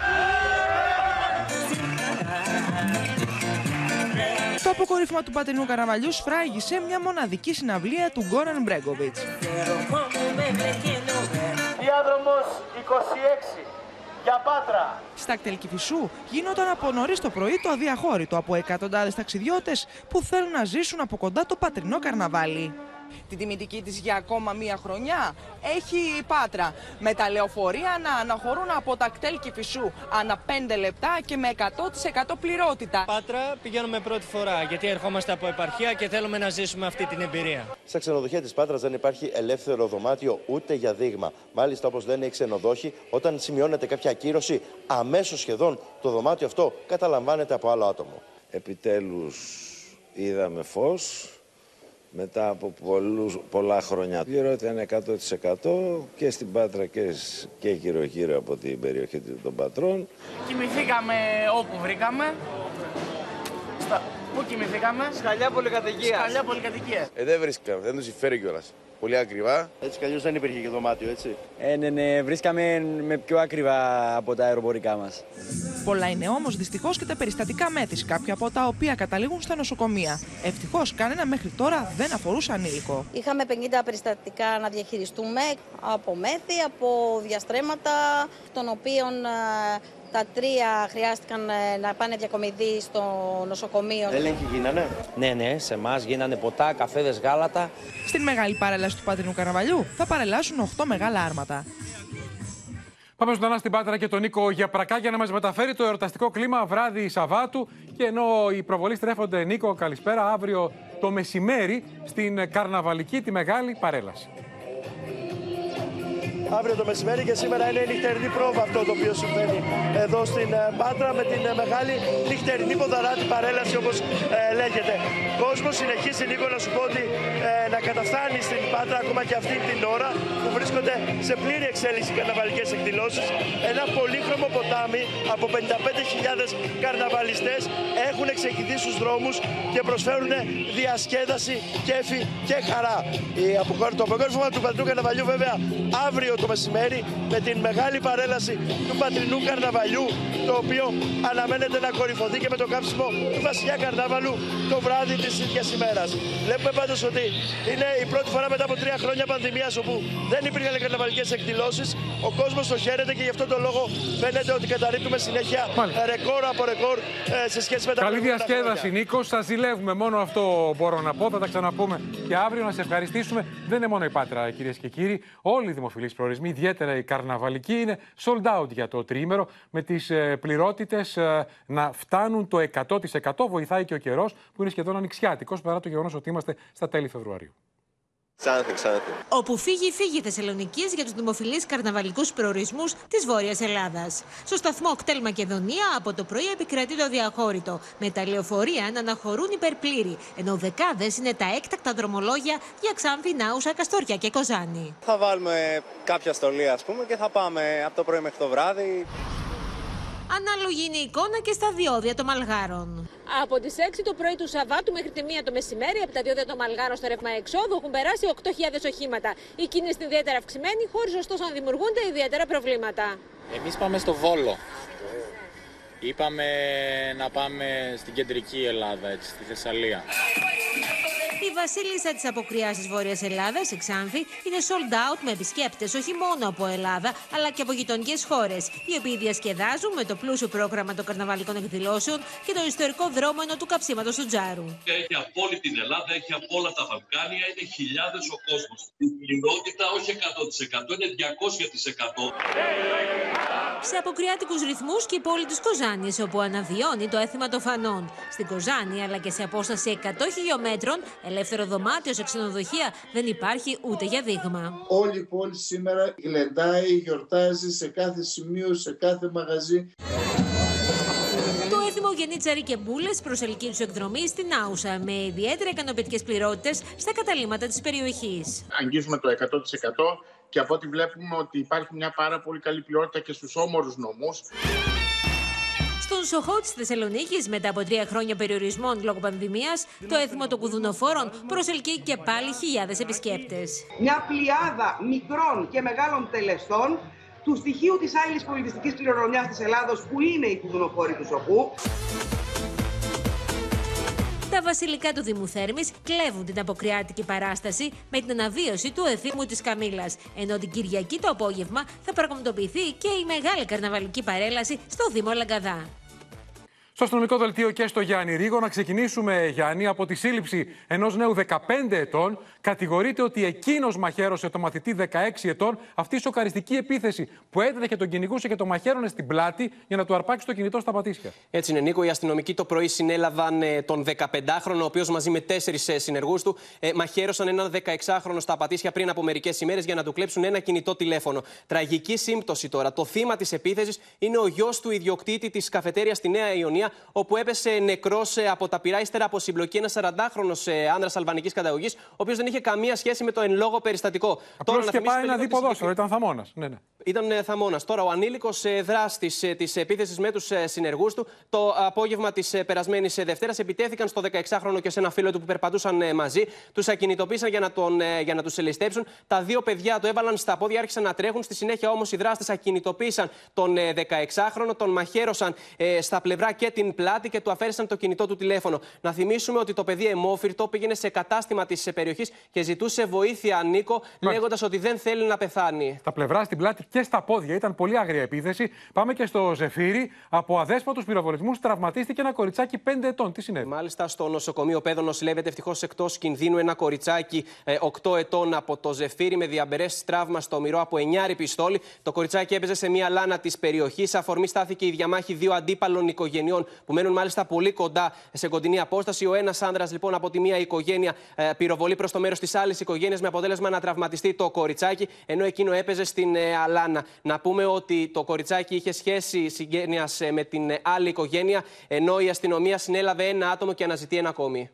Το αποκορύφωμα του πατρινού καραβαλιού σφράγισε μια μοναδική συναυλία του Γκόραν Μπρέγκοβιτς. Διάδρομος 26 για Πάτρα. Στα κτέλ Κηφισού γίνονταν από νωρίς το πρωί το αδιαχώρητο από εκατοντάδες ταξιδιώτες που θέλουν να ζήσουν από κοντά το πατρινό καρναβάλι. Την τιμητική της για ακόμα μία χρονιά έχει η Πάτρα με τα λεωφορεία να αναχωρούν από τα κτέλ Κηφισού ανά 5 λεπτά και με 100% πληρότητα. Πάτρα πηγαίνουμε πρώτη φορά γιατί ερχόμαστε από επαρχία και θέλουμε να ζήσουμε αυτή την εμπειρία. Στα ξενοδοχεία της Πάτρας δεν υπάρχει ελεύθερο δωμάτιο ούτε για δείγμα. Μάλιστα, όπως λένε οι ξενοδόχοι, όταν σημειώνεται κάποια ακύρωση, αμέσως σχεδόν το δωμάτιο αυτό καταλαμβάνεται από άλλο άτομο. Επιτέλους είδαμε φως μετά από πολλούς, πολλά χρόνια. Γύρω ήταν 100% και στην Πάτρα και, και γύρω-γύρω από την περιοχή των Πατρών. Κοιμηθήκαμε όπου βρήκαμε. Στα... Πού κοιμηθήκαμε; Σκαλιά πολυκατοικίας. Σκαλιά πολυκατοικία. Ε, δεν βρίσκαμε, δεν του συμφέρει κιόλας. Πολύ ακριβά. Έτσι κι δεν υπήρχε και δωμάτιο, έτσι. Ε, ναι, ναι, βρίσκαμε με πιο ακριβά από τα αεροπορικά μας. Πολλά είναι όμως δυστυχώς και τα περιστατικά μέθη, κάποια από τα οποία καταλήγουν στα νοσοκομεία. Ευτυχώς κανένα μέχρι τώρα δεν αφορούσε ανήλικο. Είχαμε 50 περιστατικά να διαχειριστούμε από μέθη, από διαστρέμματα, των οποίων ε, τα τρία χρειάστηκαν ε, να πάνε διακομιδή στο νοσοκομείο. Έλεγχοι γίνανε; Ναι, ναι, σε εμάς γίνανε ποτά, καφέδες, γάλατα. Στην μεγάλη παρέλαση του Πατρινού Καραβαλιού θα παρελάσουν 8 μεγάλα άρματα. Πάμε ζωντανά στην Πάτρα και τον Νίκο Γιαπρακά για να μας μεταφέρει το εορταστικό κλίμα βράδυ Σαββάτου. Και ενώ οι προβολείς στρέφονται, Νίκο, καλησπέρα, αύριο το μεσημέρι στην Καρναβαλική τη μεγάλη παρέλαση αύριο το μεσημέρι και σήμερα είναι η νυχτερινή πρόβα αυτό το οποίο συμβαίνει εδώ στην ε, Πάτρα με την ε, μεγάλη νυχτερινή ποδαράτη παρέλαση όπως ε, λέγεται. Κόσμος συνεχίζει Νίκο να σου πω ότι να καταφτάνει στην Πάτρα ακόμα και αυτή την ώρα που βρίσκονται σε πλήρη εξέλιξη καρναβαλικές εκδηλώσεις. Ένα πολύχρωμο ποτάμι από 55.000 καρναβαλιστές έχουν εξεκινήσει στους δρόμους και προσφέρουν διασκέδαση, κέφι και χαρά. Το αποκόρυφωμα του Πατρού Καρναβαλιού βέβαια αύριο το μεσημέρι με την μεγάλη παρέλαση του πατρινού καρναβαλιού το οποίο αναμένεται να κορυφωθεί και με το κάψιμο του βασιλιά καρνάβαλου το βράδυ της ίδιας ημέρας. Βλέπουμε πάντως ότι είναι η πρώτη φορά μετά από τρία χρόνια πανδημίας όπου δεν υπήρχαν καρναβαλικές εκδηλώσεις. Ο κόσμος το χαίρεται και γι' αυτό το λόγο φαίνεται ότι καταρρύπτουμε συνέχεια ρεκόρ από ρεκόρ ε, σε σχέση με τα Καλή διασκέδαση Νίκος, σας ζηλεύουμε μόνο αυτό μπορώ να πω, θα τα ξαναπούμε και αύριο να σε ευχαριστήσουμε. Δεν είναι μόνο η Πάτρα κυρίες και κύριοι, όλοι οι δημοφιλείς προορισμοί, ιδιαίτερα η καρναβαλική, είναι sold out για το τρίμερο, με τις ε, πληρότητες ε, να φτάνουν το 100%. Βοηθάει και ο καιρός, που είναι σχεδόν ανοιξιάτικος, παρά το γεγονός ότι είμαστε στα τέλη Φεβρουαρίου. Ξάνθη, Ξάνθη. Όπου φύγει, φύγει Θεσσαλονίκη για τους δημοφιλείς καρναβαλικούς προορισμούς της Βόρειας Ελλάδας. Στο σταθμό Κτέλ Μακεδονία από το πρωί επικρατεί το διαχώρητο, με τα λεωφορεία να αναχωρούν υπερπλήρη, ενώ δεκάδες είναι τα έκτακτα δρομολόγια για Ξάνθη, Νάουσα, Καστόρια και Κοζάνη. Θα βάλουμε κάποια στολή, ας πούμε, και θα πάμε από το πρωί μέχρι το βράδυ. Ανάλογη είναι η εικόνα και στα διόδια των Μαλγάρων. Από τις 6 το πρωί του Σαββάτου μέχρι τη 1 το μεσημέρι, από τα διόδια των Μαλγάρων στο ρεύμα εξόδου έχουν περάσει 8.000 οχήματα. Η κίνηση είναι ιδιαίτερα αυξημένη, χωρίς ωστόσο να δημιουργούνται ιδιαίτερα προβλήματα. Εμείς πάμε στο Βόλο. Είπαμε να πάμε στην κεντρική Ελλάδα, έτσι, στη Θεσσαλία. Η Η βασίλισσα της αποκριάς της Βόρειας Ελλάδας, η Ξάνθη, είναι sold out με επισκέπτες όχι μόνο από Ελλάδα, αλλά και από γειτονικές χώρες, οι οποίοι διασκεδάζουν με το πλούσιο πρόγραμμα των καρναβαλικών εκδηλώσεων και το ιστορικό δρόμενο του καψίματος του Τζάρου. Έχει από όλη την Ελλάδα, έχει από όλα τα Βαλκάνια, είναι χιλιάδες ο κόσμος. Η πληρότητα όχι 100%, είναι 200%. Σε αποκριάτικους ρυθμούς και η πόλη της Κοζάνης, όπου αναβιώνει το έθιμα των φανών. Στην Κοζάνη, αλλά και σε απόσταση 100 χιλιόμετρων, ελεύθερο δωμάτιο σε ξενοδοχεία δεν υπάρχει ούτε για δείγμα. Όλη η πόλη σήμερα γλεντάει, γιορτάζει σε κάθε σημείο, σε κάθε μαγαζί. Το έθιμο γεννή και μπούλες προσελκύει του εκδρομή στην Άουσα με ιδιαίτερα ικανοποιητικές πληρότητες στα καταλήμματα της περιοχής. Αγγίζουμε το 100% και από ό,τι βλέπουμε ότι υπάρχει μια πάρα πολύ καλή ποιότητα και στους όμορους νομούς. Στον Σοχό της Θεσσαλονίκης, μετά από τρία χρόνια περιορισμών λόγω πανδημίας, το έθιμο των κουδουνοφόρων προσελκύει και πάλι χιλιάδες επισκέπτες. Μια πλειάδα μικρών και μεγάλων τελεστών του στοιχείου της άλλης πολιτιστικής κληρονομιάς της Ελλάδος που είναι οι κουδουνοφόροι του Σοχού. Τα βασιλικά του Δήμου Θέρμης κλέβουν την αποκριάτικη παράσταση με την αναβίωση του εθήμου της Καμήλας, ενώ την Κυριακή το απόγευμα θα πραγματοποιηθεί και η μεγάλη καρναβαλική παρέλαση στο Δήμο Λαγκαδά. Στο αστυνομικό δελτίο και στο Γιάννη Ρίγο, να ξεκινήσουμε, Γιάννη, από τη σύλληψη ενός νέου 15 ετών. Κατηγορείται ότι εκείνος μαχαίρωσε το μαθητή 16 ετών. Αυτή η σοκαριστική επίθεση που έτρεχε, τον κυνηγούσε και το μαχαίρωνε στην πλάτη για να του αρπάξει το κινητό στα πατήσια. Έτσι είναι, Νίκο. Οι αστυνομικοί το πρωί συνέλαβαν ε, τον 15χρονο, ο οποίος μαζί με τέσσερις συνεργούς του ε, μαχαίρωσαν έναν 16χρονο στα πατήσια πριν από μερικές ημέρες για να του κλέψουν ένα κινητό τηλέφωνο. Τραγική σύμπτωση τώρα. Το θύμα της επίθεσης είναι ο γιος του ιδιοκτήτη της καφετέρια στη Νέα Ιωνία όπου έπεσε νεκρός ε, από τα πυρά ύστερα από συμπλοκή ένας 40χρονο ε, άνδρας αλβανικής καταγωγής, ο οποίος δεν είχε καμία σχέση με το εν λόγω περιστατικό. Απλώς και πάει να δει ποδόσφαιρο, ήταν θαμώνας. Ναι, ναι. Ήταν ε, θαμώνας. Τώρα, ο ανήλικος δράστης της επίθεσης με τους συνεργούς του, το απόγευμα της περασμένης Δευτέρας επιτέθηκαν στο 16χρονο και σε ένα φίλο του που περπατούσαν μαζί. Τους ακινητοποίησαν για να, τον, για να τους ελιστέψουν. Τα δύο παιδιά το έβαλαν στα πόδια, άρχισαν να τρέχουν. Στη συνέχεια όμως οι δράστες ακινητοποίησαν τον 16χρονο, τον μαχαίρωσαν στα πλευρά και την πλάτη και του αφαίρεσαν το κινητό του τηλέφωνο. Να θυμίσουμε ότι το παιδί εμόφυρτο πήγαινε σε κατάστημα της περιοχής και ζητούσε βοήθεια, Νίκο, λέγοντας ότι δεν θέλει να πεθάνει. Στα πλευρά, στην πλάτη και στα πόδια ήταν πολύ άγρια επίθεση. Πάμε και στο Ζεφύρι. Από αδέσποτους πυροβολισμούς τραυματίστηκε ένα κοριτσάκι 5 ετών. Τι συνέβη; Μάλιστα, στο νοσοκομείο Πέδο νοσηλεύεται ευτυχώς εκτός κινδύνου ένα κοριτσάκι 8 ετών από το Ζεφύρι με διαμπερές τραύμα στο μυρό από 9 πιστόλι. Το κοριτσάκι έπαιζε σε μία λάνα της περιοχής. Αφορμή στάθηκε η διαμάχη δύο αντίπαλων οικογενειών που μένουν μάλιστα πολύ κοντά σε κοντινή απόσταση. Ο ένας άνδρας λοιπόν από τη μία οικογένεια ε, πυροβολεί προς το μέρος της άλλης οικογένειας με αποτέλεσμα να τραυματιστεί το κοριτσάκι, ενώ εκείνο έπαιζε στην ε, Αλάνα. Να πούμε ότι το κοριτσάκι είχε σχέση συγγένειας ε, με την άλλη οικογένεια, ενώ η αστυνομία συνέλαβε ένα άτομο και αναζητεί ένα ακόμη.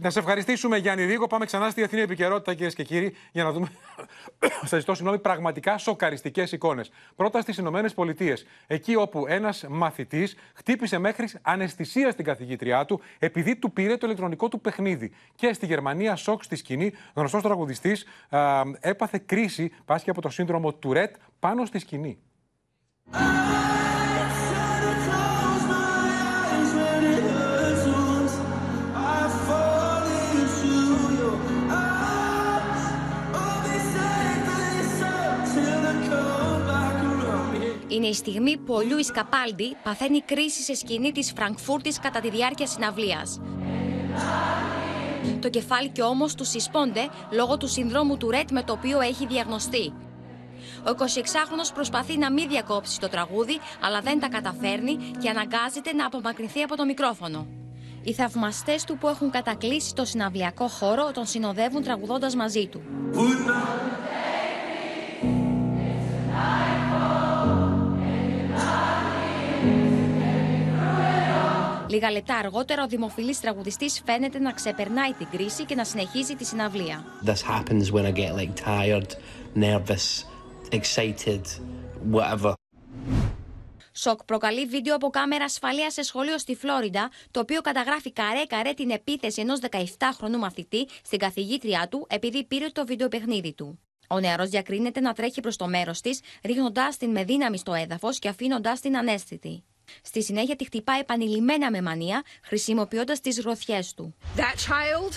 Να σε ευχαριστήσουμε, Γιάννη Ρίγο. Πάμε ξανά στη διεθνή επικαιρότητα, κυρίες και κύριοι, για να δούμε. [COUGHS] Σας ζητώ συγγνώμη, πραγματικά σοκαριστικές εικόνες. Πρώτα στις Ηνωμένες Πολιτείες, εκεί όπου ένας μαθητής χτύπησε μέχρι αναισθησία στην καθηγήτριά του, επειδή του πήρε το ηλεκτρονικό του παιχνίδι. Και στη Γερμανία, σοκ στη σκηνή, γνωστός τραγουδιστής έπαθε κρίση, πάσχει από το σύνδρομο του Ρετ, πάνω στη σκηνή. Είναι η στιγμή που ο Λιούις Καπάλντι παθαίνει κρίση σε σκηνή της Φραγκφούρτης κατά τη διάρκεια συναυλίας. Το κεφάλι και όμως του συσπώνται λόγω του συνδρόμου του Ρέτ με το οποίο έχει διαγνωστεί. Ο 26χρονος προσπαθεί να μην διακόψει το τραγούδι, αλλά δεν τα καταφέρνει και αναγκάζεται να απομακρυνθεί από το μικρόφωνο. Οι θαυμαστές του που έχουν κατακλείσει το συναυλιακό χώρο τον συνοδεύουν τραγουδώντας μαζί του. Λίγα λεπτά αργότερα, ο δημοφιλής τραγουδιστής φαίνεται να ξεπερνάει την κρίση και να συνεχίζει τη συναυλία. This happens when I get like tired, nervous, excited, whatever. Σοκ προκαλεί βίντεο από κάμερα ασφαλείας σε σχολείο στη Φλόριντα, το οποίο καταγράφει καρέ-καρέ την επίθεση ενός 17χρονου μαθητή στην καθηγήτριά του επειδή πήρε το βίντεο παιχνίδι του. Ο νεαρός διακρίνεται να τρέχει προς το μέρος της, ρίχνοντάς την με δύναμη στο έδαφος και αφήνοντάς την ανέστητη. Στη συνέχεια τη χτυπάει επανειλημμένα με μανία, χρησιμοποιώντας τις γροθιέ του. That child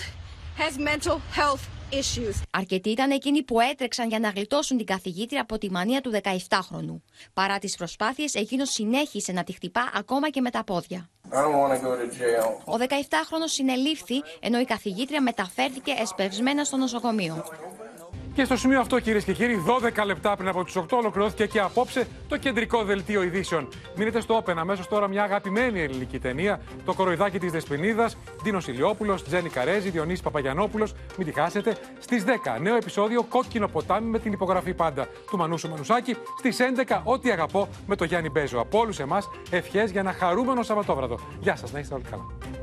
has mental health issues. Αρκετοί ήταν εκείνοι που έτρεξαν για να γλιτώσουν την καθηγήτρια από τη μανία του 17χρονου. Παρά τις προσπάθειες, εκείνος συνέχισε να τη χτυπά ακόμα και με τα πόδια. Ο 17χρονος συνελήφθη, ενώ η καθηγήτρια μεταφέρθηκε εσπευσμένα στο νοσοκομείο. Και στο σημείο αυτό, κυρίες και κύριοι, 12 λεπτά πριν από του 8 ολοκληρώθηκε και απόψε το κεντρικό δελτίο ειδήσεων. Μείνετε στο Open. Αμέσως τώρα μια αγαπημένη ελληνική ταινία. Το κοροϊδάκι της Δεσπινίδα. Δίνο Ηλιόπουλος, Τζένι Καρέζη, Διονύσης Παπαγιανόπουλος. Μην τη χάσετε. Στις 10 νέο επεισόδιο Κόκκινο ποτάμι με την υπογραφή πάντα του Μανούσου Μανουσάκη. Στις 11 Ό,τι αγαπώ με το Γιάννη Μπέζο. Από όλους εμάς ευχές για ένα χαρούμενο Σαββατόβραδο. Γεια σας, να είστε όλοι καλά.